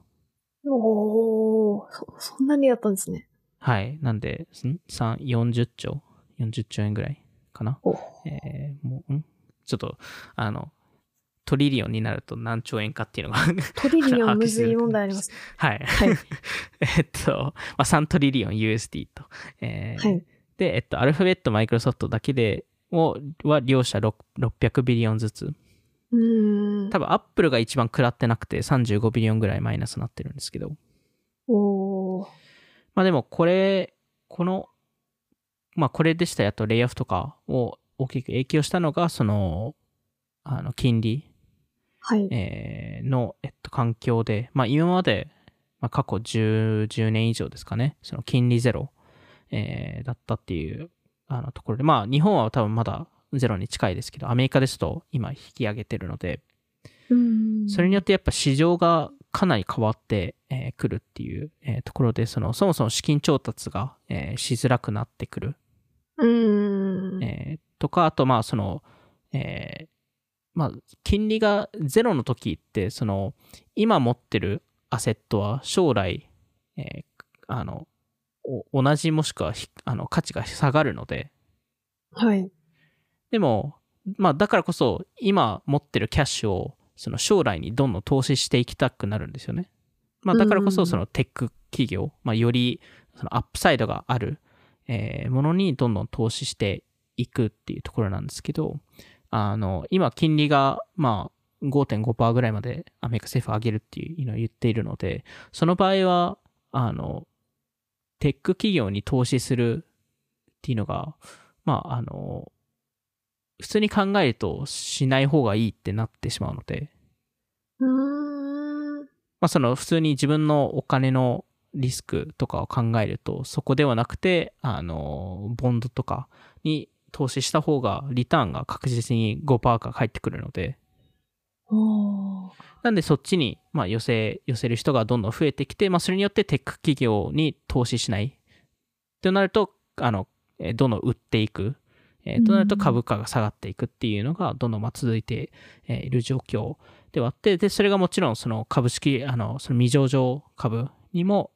おー、そ、そんなにだったんですね。はい。なんで、ん？3、40兆 ?40 兆円ぐらいかな？おえー、もう、ん？ちょっと、あの、 trillion になると何兆円かっていうのが [LAUGHS] trillion むずい問題あります。[LAUGHS] はい。はい。[LAUGHS] えっと、まあ、3 trillion USD と。えーはい。で、えっと、アルファベット、マイクロソフトだけで、をは両者6 600 billion ずつ。うーん。多分、アップルが一番食らってなくて35 billion ぐらいマイナスになってるんですけど。おー。まあでも、これ、この、まあこれでしたり、あとレイオフとかを大きく影響したのが、その、あの、金利、はい。えーの、えっと、環境で、まあ今まで、まあ過去10、10年以上ですかね、その金利ゼロ、えーだったっていう、あのところで、まあ日本は多分まだゼロに近いですけど、アメリカですと今引き上げてるので。それによってやっぱ市場がかなり変わってく、えー来るっていう、えーところで、その、そもそも資金調達が、えーしづらくなってくる、うーん。えーとか、あとまあその、えーまあ、金利がゼロの時って、その、今持ってるアセットは将来、えーあの、お同じもしくはひあの価値が下がるので、はい。でも、まあだからこそ今持ってるキャッシュをその将来にどんどん投資していきたくなるんですよね。まあだからこそそのテック企業、まあよりそのアップサイドがある、えーものにどんどん投資していくっていうところなんですけど、あの、今金利がまあ5.5%ぐらいまでアメリカ政府上げるっていうのを言っているので、その場合は、あの、テック企業に投資するっていうのが、まあ、あの、普通に考えるとしない方がいいってなってしまうので、うーん。まあ、その普通に自分のお金のリスクとかを考えると、そこではなくて、あの、ボンドとかに投資した方がリターンが確実に5%か返ってくるので。なんでそっちに、まあ、寄せ、寄せる人がどんどん増えてきて、まあ、それによってテック企業に投資しない。となると、あの、えーどんどん売っていく。えーとなるとうん。株価が下がっていくっていうのが、どんどんまあ続いてえーいる状況ではあって、で、それがもちろんその株式、あの、その未上場株にも、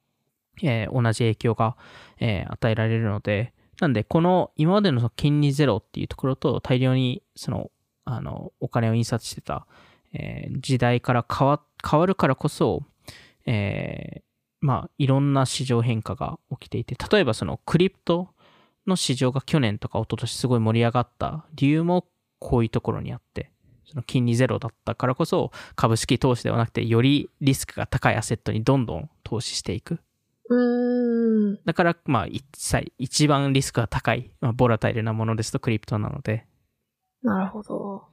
えー同じ影響が、えー与えられるので、なんで、この今までのその金利ゼロっていうところと大量にその、あの、お金を印刷してた、えー時代から変わ変わるからこそ、えーまあ、いろんな市場変化が起きていて、例えばそのクリプトの市場が去年とか一昨年すごい盛り上がった理由もこういうところにあって、その金利ゼロだったからこそ株式投資ではなくてよりリスクが高いアセットにどんどん投資していく。うーん。だから、まあ、一切一番リスクが高い、まあ、ボラタイルなものですとクリプトなので、なるほど。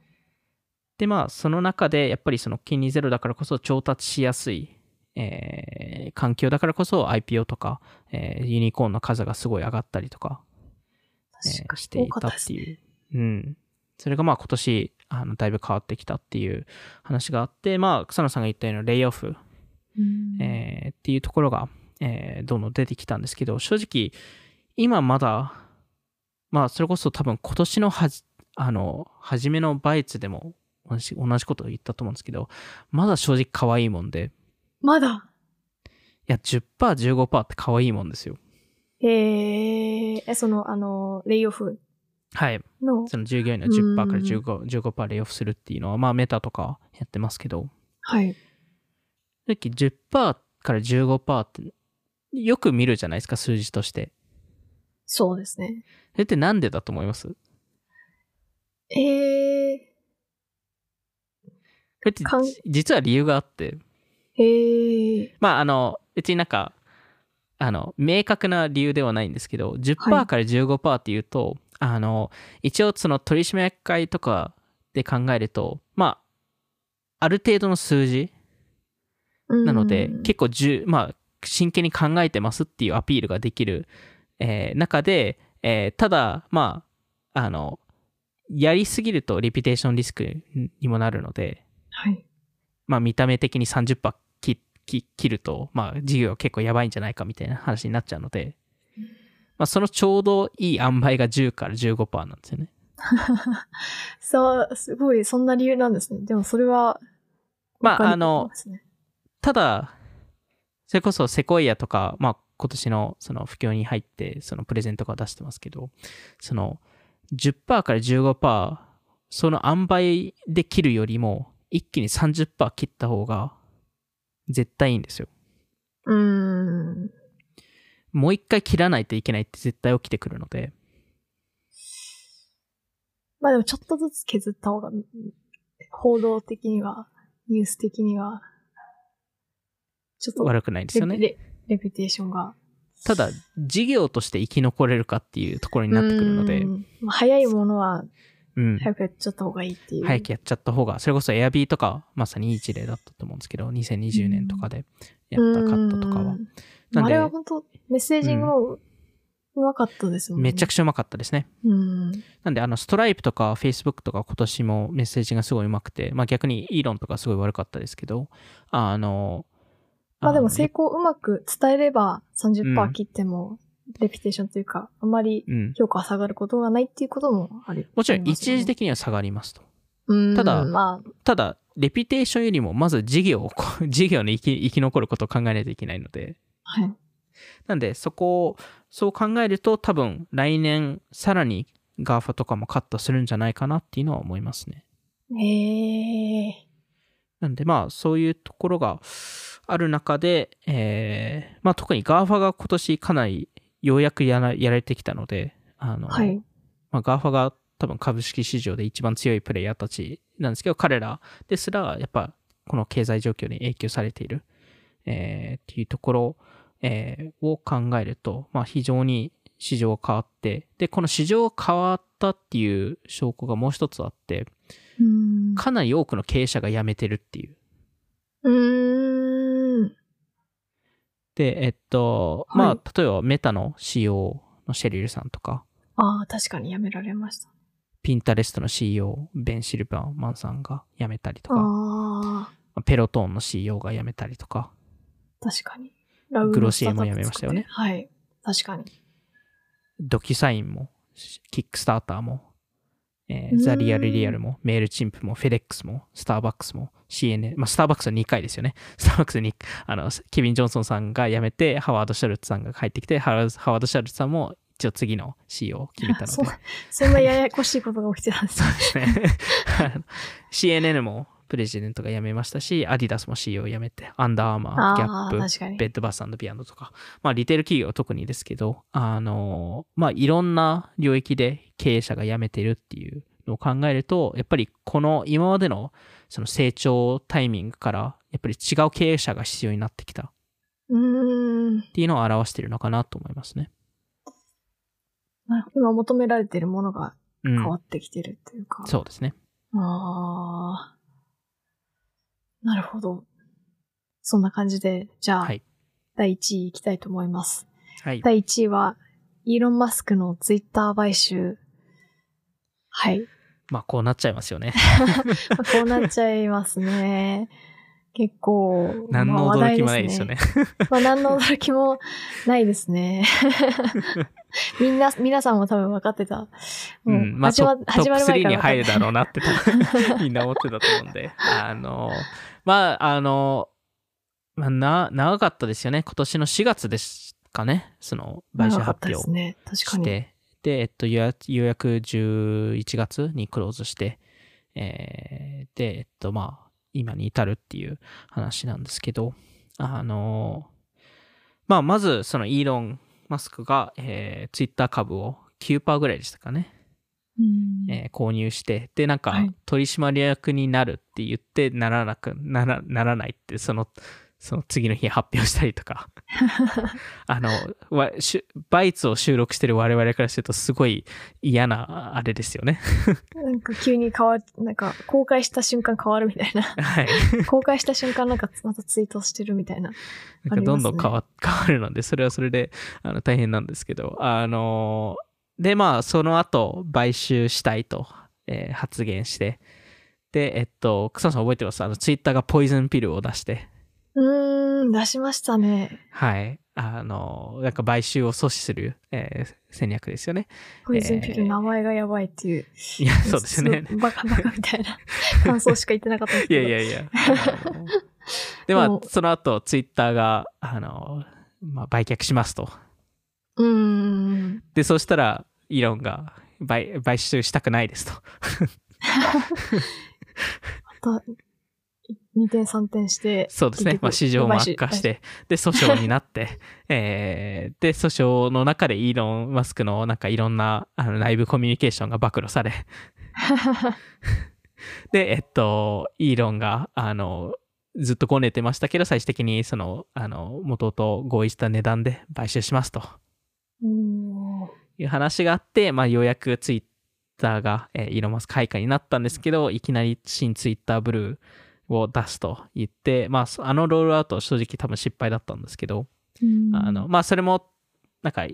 で、まあ、その中で、やっぱりその金利ゼロだからこそ調達しやすい、えー環境だからこそ IPO とか、えーユニコーンの数がすごい上がったりとか、えーしていたっていう。うん。それがまあ今年、あの、だいぶ変わってきたっていう話があって、まあ、草野さんが言ったようなレイオフ、うんえーっていうところが、えーどんどん出てきたんですけど、正直、今まだ、まあ、それこそ多分今年のはじ、あの、初めのバイツでも同じ同じことを言ったと思うんですけど、まだ正直可愛いもんで、まだ。いや、10%、15%って可愛いもんですよ。えー、え、その、あの、レイオフはい。の、その従業員の10%から15%、15%レイオフするっていうのは、まあメタとかやってますけど、はい。さっき10%から15%ってよく見るじゃないですか、数字として。そうですね。それってなんでだと思います？えー、これって実は理由があって、えー、まああの、別になんか、あの、明確な理由ではないんですけど、10%はいから15%っていうと、あの、一応その取締役会とかで考えると、まあ、ある程度の数字なので、うん結構じゅ、まあ、真剣に考えてますっていうアピールができる、えー中で、えーただ、まあ、あの、やりすぎるとリピテーションリスクにもなるので、はい。まあ、見た目的に30%切ると、まあ、事業は結構やばいんじゃないかみたいな話になっちゃうので、まあ、そのちょうどいい塩梅が10から15%なんですよね。[LAUGHS] そう、すごい、そんな理由なんですね。でもそれは、まああのただ、それこそセコイアとか、まあ、今年のその不況に入って、そのプレゼントとか出してますけど、その10%から15%、その塩梅で切るよりも、一気に30%切った方が絶対いいんですよ。うーん。もう一回切らないといけないって絶対起きてくるので、まあでもちょっとずつ削った方が、うん報道的には、ニュース的には、ちょっと悪くないですよね。レレレピュテーションが。ただ、事業として生き残れるかっていうところになってくるので早いものはうん。早くやっちゃった方がいいっていう。早くやっちゃった方が、それこそ Airb とか、まさにいい事例だったと思うんですけど、2020年とかでやったカットとかはあれは本当メッセージングもうまかったですもんね。めちゃくちゃうまかったですね。うん。なんで、あの、ストライプとか Facebook とか今年もメッセージがすごいうまくて、まあ逆にイーロンとかすごい悪かったですけど、あの、まあでもの成功うまく伝えればうん30%切っても、レピュテーションというか、あまりうん。評価が下がることがないっていうこともある。もちろんありますよね一時的には下がりますと。うんただまあ、ただ、レピュテーションよりも、まず事業を、[LAUGHS] 事業の生き生き残ることを考えないといけないので、はい。なんで、そこを、そう考えると、多分、来年、さらに GAFA とかもカットするんじゃないかなっていうのは思いますね。へえなんで、まあ、そういうところがある中で、えー、まあ、特に GAFA が今年かなり、ようやくやらやられてきたので、あの、はい。まあ、GAFA が多分株式市場で一番強いプレイヤーたちなんですけど、彼らですら、やっぱ、この経済状況に影響されている、えーっていうところ、えーを考えると、まあ、非常に市場が変わって、で、この市場が変わったっていう証拠がもう一つあって、うん。かなり多くの経営者が辞めてるっていう。う。で、えっと、はい。まあ、例えばメタの CEO のシェリルさんとか、ああ、確かにやめられました。ピンタレストの CEO、ベン・シルバーマンさんが辞めたりとか、ああ、ペロトーンの CEO が辞めたりとか、確かに。ラグロシエもやめましたよね。はい。確かに。ドキュサインも、キックスターターも、えーザ・リアル・リアルも、メールチンプも、フェデックスも、スターバックスも、CNN、まあ、スターバックスは2回ですよね。スターバックスに、あの、ケビン・ジョンソンさんが辞めて、ハワード・シャルツさんが帰ってきて、ハワード・シャルツさんも一応次の CEO を決めたので。そうそんなややこしいことが起きてたんですね。ですね。[LAUGHS] CNN も、プレジデントが辞めましたし、アディダスも CEO を辞めて、アンダーアーマー、あギャあ、ップ。ベッドバスビアンドとか、まあ、リテール企業は特にですけど、あの、まあ、いろんな領域で経営者が辞めてるっていうのを考えると、やっぱりこの今までのその成長タイミングから、やっぱり違う経営者が必要になってきたうーん。っていうのを表しているのかなと思いますね。今求められているものがうん。変わってきてるっていうか。そうですね。ああ。なるほど。そんな感じで、じゃあ、はい。第1位いきたいと思います。はい。第1位は、イーロン・マスクのツイッター買収。はい。まあ、こうなっちゃいますよね。ま [LAUGHS] あこうなっちゃいますね。結構、何のまあ驚きもないですよね。。まあ、何の驚きもないですね。[LAUGHS] みんな、皆さんも多分分かってた。もううん。まあ、始ま始まる前3にから分かって入るだろうなって [LAUGHS] みんな思ってたと思うんで。あの、まあ、あの、まあ、な、長かったですよね。今年の4月ですかね。その、買収発表ですね。確かに。で、えっと、ようやようやく11月にクローズして、えーで、えっと、まあ、今に至るっていう話なんですけど、あの、まあ、まず、そのイーロン・マスクが、えー、ツイッター株を9%ぐらいでしたかね。うんえー購入して、で、なんかはい、取締役になるって言って、ならなく、なら、ならないって、その、その次の日発表したりとか、[LAUGHS] あの、わしゅバイツを収録してる我々からすると、すごい嫌な、あれですよね。なんか急に変わる、なんか公開した瞬間変わるみたいな。はい。[LAUGHS] 公開した瞬間なんかまたツイートしてるみたいな。なんかどんどん変わ [LAUGHS] 変わるので、それはそれであの大変なんですけど、あので、まあ、その後、買収したいと、えー発言して、で、えっと、草野さん覚えてます？あの、ツイッターがポイズンピルを出して、うーん、出しましたね。はい。あの、なんか買収を阻止する、えー戦略ですよね。ポイズンピル、えー名前がやばいっていう。いや、そうですよね。バカバカみたいな [LAUGHS] 感想しか言ってなかったんですいけど。やいやいや。あので、まあその後、ツイッターが、あの、まあ、売却しますと。うーん。で、そしたら、イーロンが買買収したくないですと。[LAUGHS] また、2点3点して。そうですね。まあ、市場も悪化して、で、訴訟になって、[LAUGHS] えーで、訴訟の中でイーロン・マスクのなんかいろんなあの内部コミュニケーションが暴露され、[LAUGHS] で、えっと、イーロンが、あの、ずっとこねてましたけど、最終的にその、あの、元々合意した値段で買収しますとうーんいう話があって、まあ、ようやくツイッターが、えーイーロン・マスク配下になったんですけど、いきなり新ツイッターブルーを出すと言って、まあ、そあのロールアウトは正直多分失敗だったんですけど、うんあの、まあ、それも、なんか、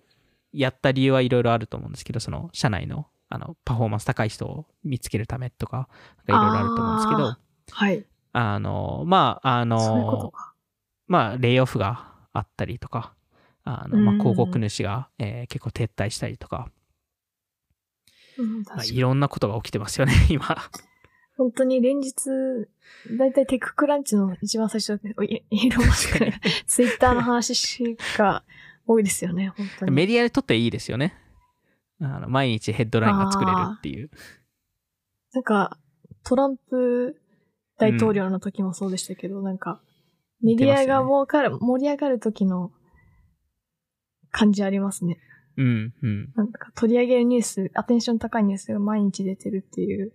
やった理由はいろいろあると思うんですけど、その、社内の、あの、パフォーマンス高い人を見つけるためとか、いろいろあると思うんですけど、はい。あの、まあ、あの、か。まあ、レイオフがあったりとか、あの、まあ、うん広告主が、えー結構撤退したりとか、うん、まあ。いろんなことが起きてますよね、今。本当に連日、だいたいテッククランチの一番最初で、イイーロンマスクのツイッターの話しか多いですよね、本当に。メディアにとっていいですよね。あの毎日ヘッドラインが作れるっていう。なんか、トランプ大統領の時もそうでしたけど、なんか、メディアが儲かる、盛り上がる時の感じありますね。うん、うん。なんか取り上げるニュース、アテンション高いニュースが毎日出てるっていう。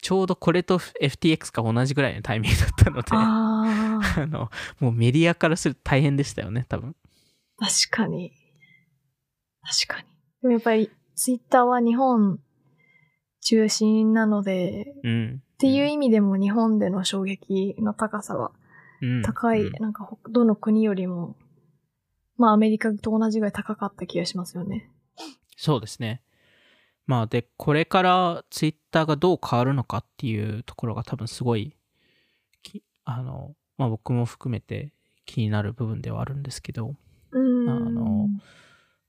ちょうどこれと FTX が同じぐらいのタイミングだったので、[LAUGHS] あの、もうメディアからすると大変でしたよね、多分。確かに。確かに。でもやっぱり、ツイッターは日本中心なので、うん。っていう意味でも日本での衝撃の高さはうん高い、うんなんかほどの国よりも、まあアメリカと同じぐらい高かった気がしますよね。そうですね。まあで、これからツイッターがどう変わるのかっていうところが多分すごい、きあの、まあ僕も含めて気になる部分ではあるんですけど、うん。あの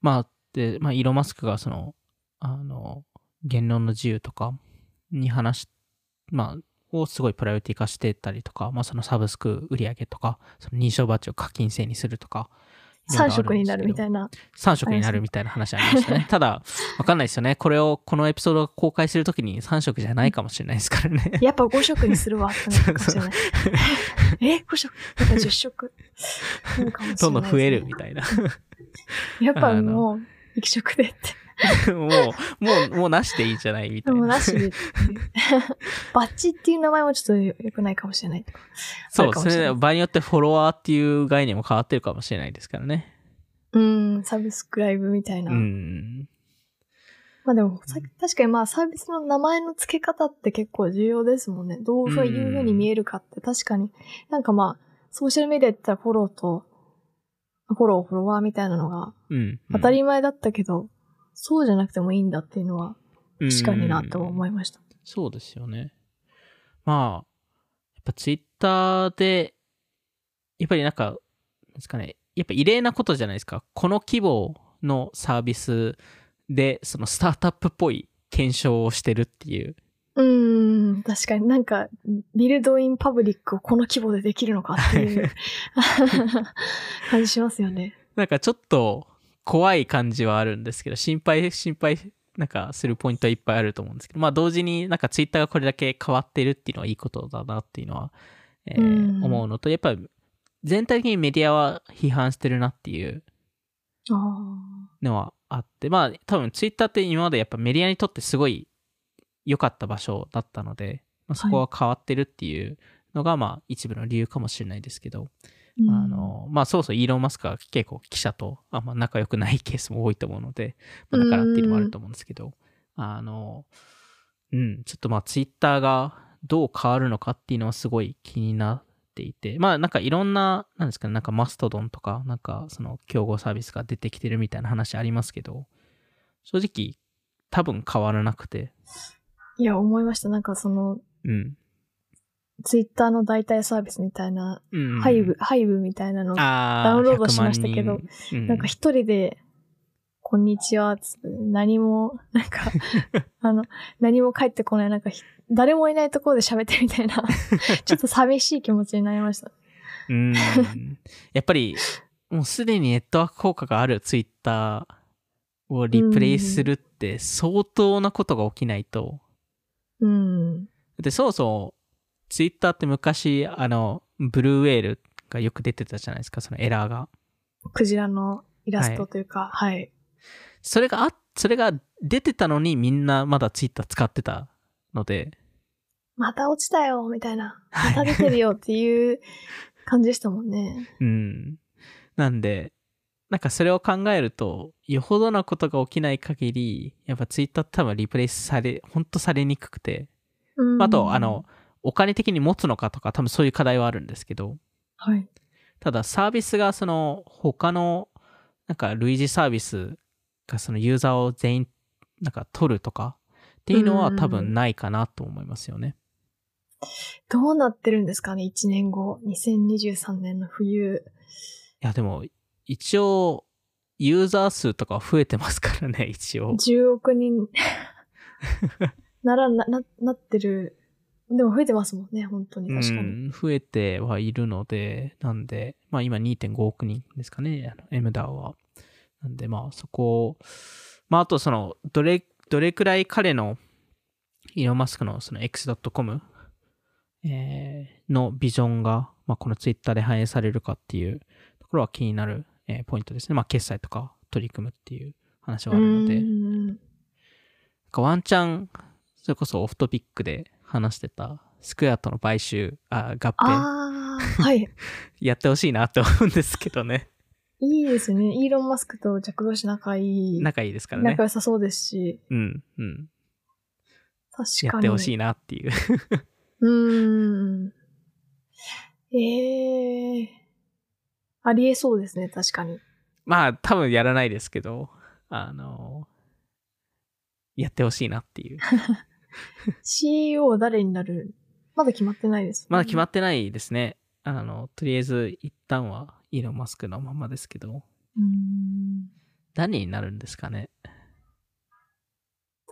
まあで、まあイーロン・マスクがその、あの、言論の自由とかに話し、まあ、をすごいプライオリティ化してたりとか、まあそのサブスク売り上げとか、その認証バッジを課金制にするとか、3色になるみたいな。3色になるみたいな話ありましたね。ただ、わかんないですよね。これを、このエピソードが公開するときに3色じゃないかもしれないですからね。[LAUGHS] やっぱ5色にするわってなるかもしれない。[LAUGHS] え ?5 色？やっぱ10色？[LAUGHS] なるかもしれないですねどんどん増えるみたいな。やっぱもう、液色でって。もう、もう、もうなしでいいじゃないみたいな。もうなしで。バッチっていう名前もちょっと良くないかもしれない。そう、あるかもしれないそれで場合によってフォロワーっていう概念も変わってるかもしれないですからね。うん、サブスクライブみたいな。うん。まあでも、さ確かにまあサービスの名前の付け方って結構重要ですもんね。どういうふうに見えるかって確かに。なんかまあ、ソーシャルメディアって言ったらフォローと、フォロー、フォロワーみたいなのがうん。当たり前だったけど、そうじゃなくてもいいんだっていうのはうん確かになと思いました。そうですよね。まあ、やっぱツイッターで、やっぱりなんか、ですかね、やっぱ異例なことじゃないですか。この規模のサービスで、そのスタートアップっぽい検証をしてるっていう。うーん、確かになんか、ビルドインパブリックをこの規模でできるのかっていう [LAUGHS] 感じしますよね。なんかちょっと怖い感じはあるんですけど、心配、心配、なんかするポイントはいっぱいあると思うんですけど、まあ同時になんかツイッターがこれだけ変わってるっていうのはいいことだなっていうのは、えーうん思うのと、やっぱり全体的にメディアは批判してるなっていう。のはあって、まあ多分ツイッターって今までやっぱメディアにとってすごい良かった場所だったので、まあ、そこは変わってるっていうのがまあ一部の理由かもしれないですけど、うんあの、まあ、そうそう、イーロン・マスクが結構記者とあんま仲良くないケースも多いと思うので、まあ、だからっていうのもあると思うんですけど、あの、うん、ちょっとまあ、ツイッターがどう変わるのかっていうのはすごい気になっていて、まあ、なんかいろんな、なんですかね、なんかマストドンとか、なんかその競合サービスが出てきてるみたいな話ありますけど、正直、多分変わらなくて、いや、思いました。なんかその、うん。ツイッターの代替サービスみたいな、うん、ハイブ、ハイブみたいなの、ダウンロードしましたけど100万人うんなんか一人で、こんにちは、何も、[LAUGHS] なんか、[LAUGHS] あの、何も返ってこない、なんかひ、誰もいないところで喋ってるみたいな、[LAUGHS] ちょっと寂しい気持ちになりました。うーん。やっぱり、もうすでにネットワーク効果があるツイッターをリプレイするって相当なことが起きないと。うん。で、そうそう、ツイッターって昔、あの、ブルーウェールがよく出てたじゃないですか、そのエラーが。クジラのイラストというか、はい。それがあ、それが出てたのにみんなまだツイッター使ってたので、また落ちたよ、みたいな。また出てるよっていう感じでしたもんね。[LAUGHS] うん。なんで、なんかそれを考えると、よほどなことが起きない限り、やっぱツイッター多分リプレイスされ、ほんとされにくくて、うんあと、あの、、お金的に持つのかとか、多分そういう課題はあるんですけど、はい。ただサービスがその、他の、なんか類似サービスがそのユーザーを全員、なんか取るとか、っていうのは多分ないかなと思いますよね。どうなってるんですかね、1年後。2023年の冬。いや、でも、一応、ユーザー数とかは増えてますからね、一応。10億人ならな、な、なってる。でも増えてますもんね、本当に。確かに。うん、増えてはいるので、なんで、まあ今2.5億人ですかね、あの MDAO は。なんでまあそこを、まああとその、どれ、どれくらい彼の、イーロン・マスクのその X.com、えーのビジョンが、まあこのツイッターで反映されるかっていうところは気になる、えーポイントですね。まあ決済とか取り組むっていう話はあるので。うんなんかワンチャン、それこそオフトピックで話してた、スクエアとの買収、あ、合併、はい。[LAUGHS] やってほしいなって思うんですけどね。いいですね。イーロン・マスクとジャック・シ仲いい。仲いいですからね仲。良さそうですし、うん、うん。確かに。やってほしいなっていう。うーん。ええありえそうですね、確かに。まあ、多分やらないですけど、あの、やってほしいなっていう。[LAUGHS] [LAUGHS] CEO 誰になる？まだ決まってないです、まだ決まっってないですね。あの、とりあえず一旦はイーロン・マスクのままですけど、うーん。何になるんですかね？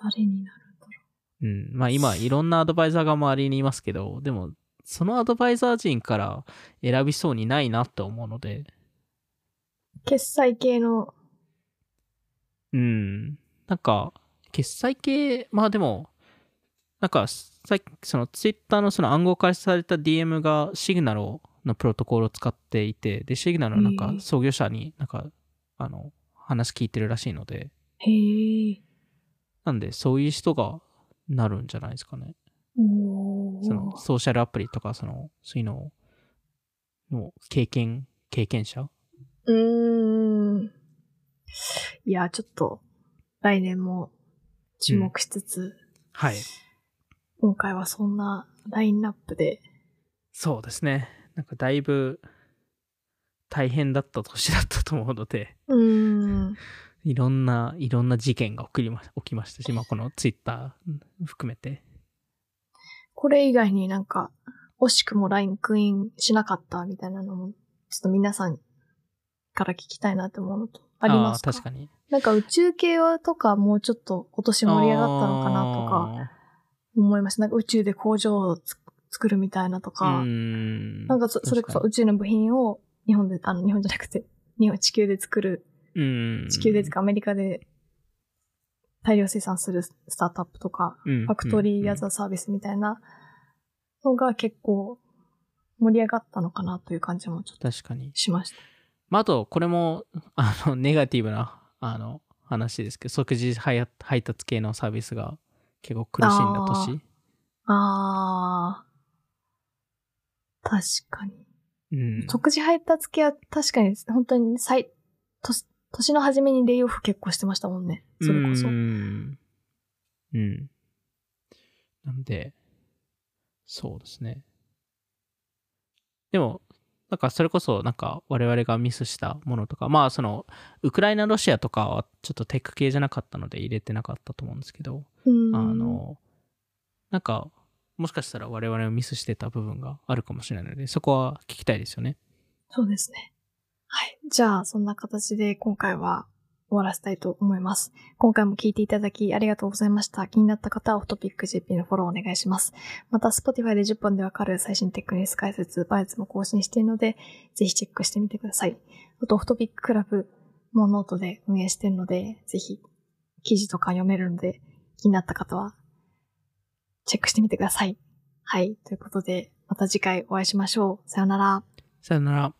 誰になるんだろう？ん。まあ今、いろんなアドバイザーが周りにいますけど、でも、そのアドバイザー陣から選びそうにないなって思うので、う。決済系の、うん。なんか、決済系、まあでも、なんか、さっき、そのツイッターのその暗号化された DM がシグナルのプロトコルを使っていて、で、シグナルのなんか創業者になんか、あの、話聞いてるらしいので、へえ。なんで、そういう人がなるんじゃないですかね。その、ソーシャルアプリとか、その、そういうのの経験、経験者うーん。いや、ちょっと、来年も注目しつつ、はい。今回はそんなラインナップで、そうですね。なんか、だいぶ、大変だった年だったと思うので、うーん。いろんな、いろんな事件が起きりま起きましたし、まあ、このツイッター含めて。これ以外になんか、惜しくもラインクインしなかったみたいなのも、ちょっと皆さんから聞きたいなって思うのと、ありますか？あー確かに。なんか宇宙系はとかもうちょっと今年盛り上がったのかなとか思いました。なんか宇宙で工場をつ作るみたいなとか。なんかそそれこそ宇宙の部品を日本で、あの日本じゃなくて、[LAUGHS] 日本、地球で作る。地球でとかアメリカで大量生産するスタートアップとか、うんファクトリーアザーサービスみたいなのが結構盛り上がったのかなという感じもちょっと確かに。しました。まあ、あと、これも、あの、[LAUGHS] ネガティブな、あの、話ですけど、即時配配達系のサービスが結構苦しんだ年。あー。確かに。うん。即時配達系は確かに本当に最、年年の初めにレイオフ結構してましたもんね。それこそ。うん。うん。なんで、そうですね。でも、なんかそれこそなんか我々がミスしたものとか、まあその、ウクライナ、ロシアとかはちょっとテック系じゃなかったので入れてなかったと思うんですけど、うんあ、の、なんか、もしかしたら我々もミスしてた部分があるかもしれないので、そこは聞きたいですよね。そうですね。はい。じゃあ、そんな形で今回は終わらせたいと思います。今回も聞いていただきありがとうございました。気になった方はオフトピック GP のフォローお願いします。また、Spotify で10分でわかる最新テックニュース解説、バイツも更新しているので、ぜひチェックしてみてください。あと、 Off Topic クラブもノートで運営しているので、ぜひ記事とか読めるので、気になった方はチェックしてみてください。はい。ということで、また次回お会いしましょう。さよなら。さよなら。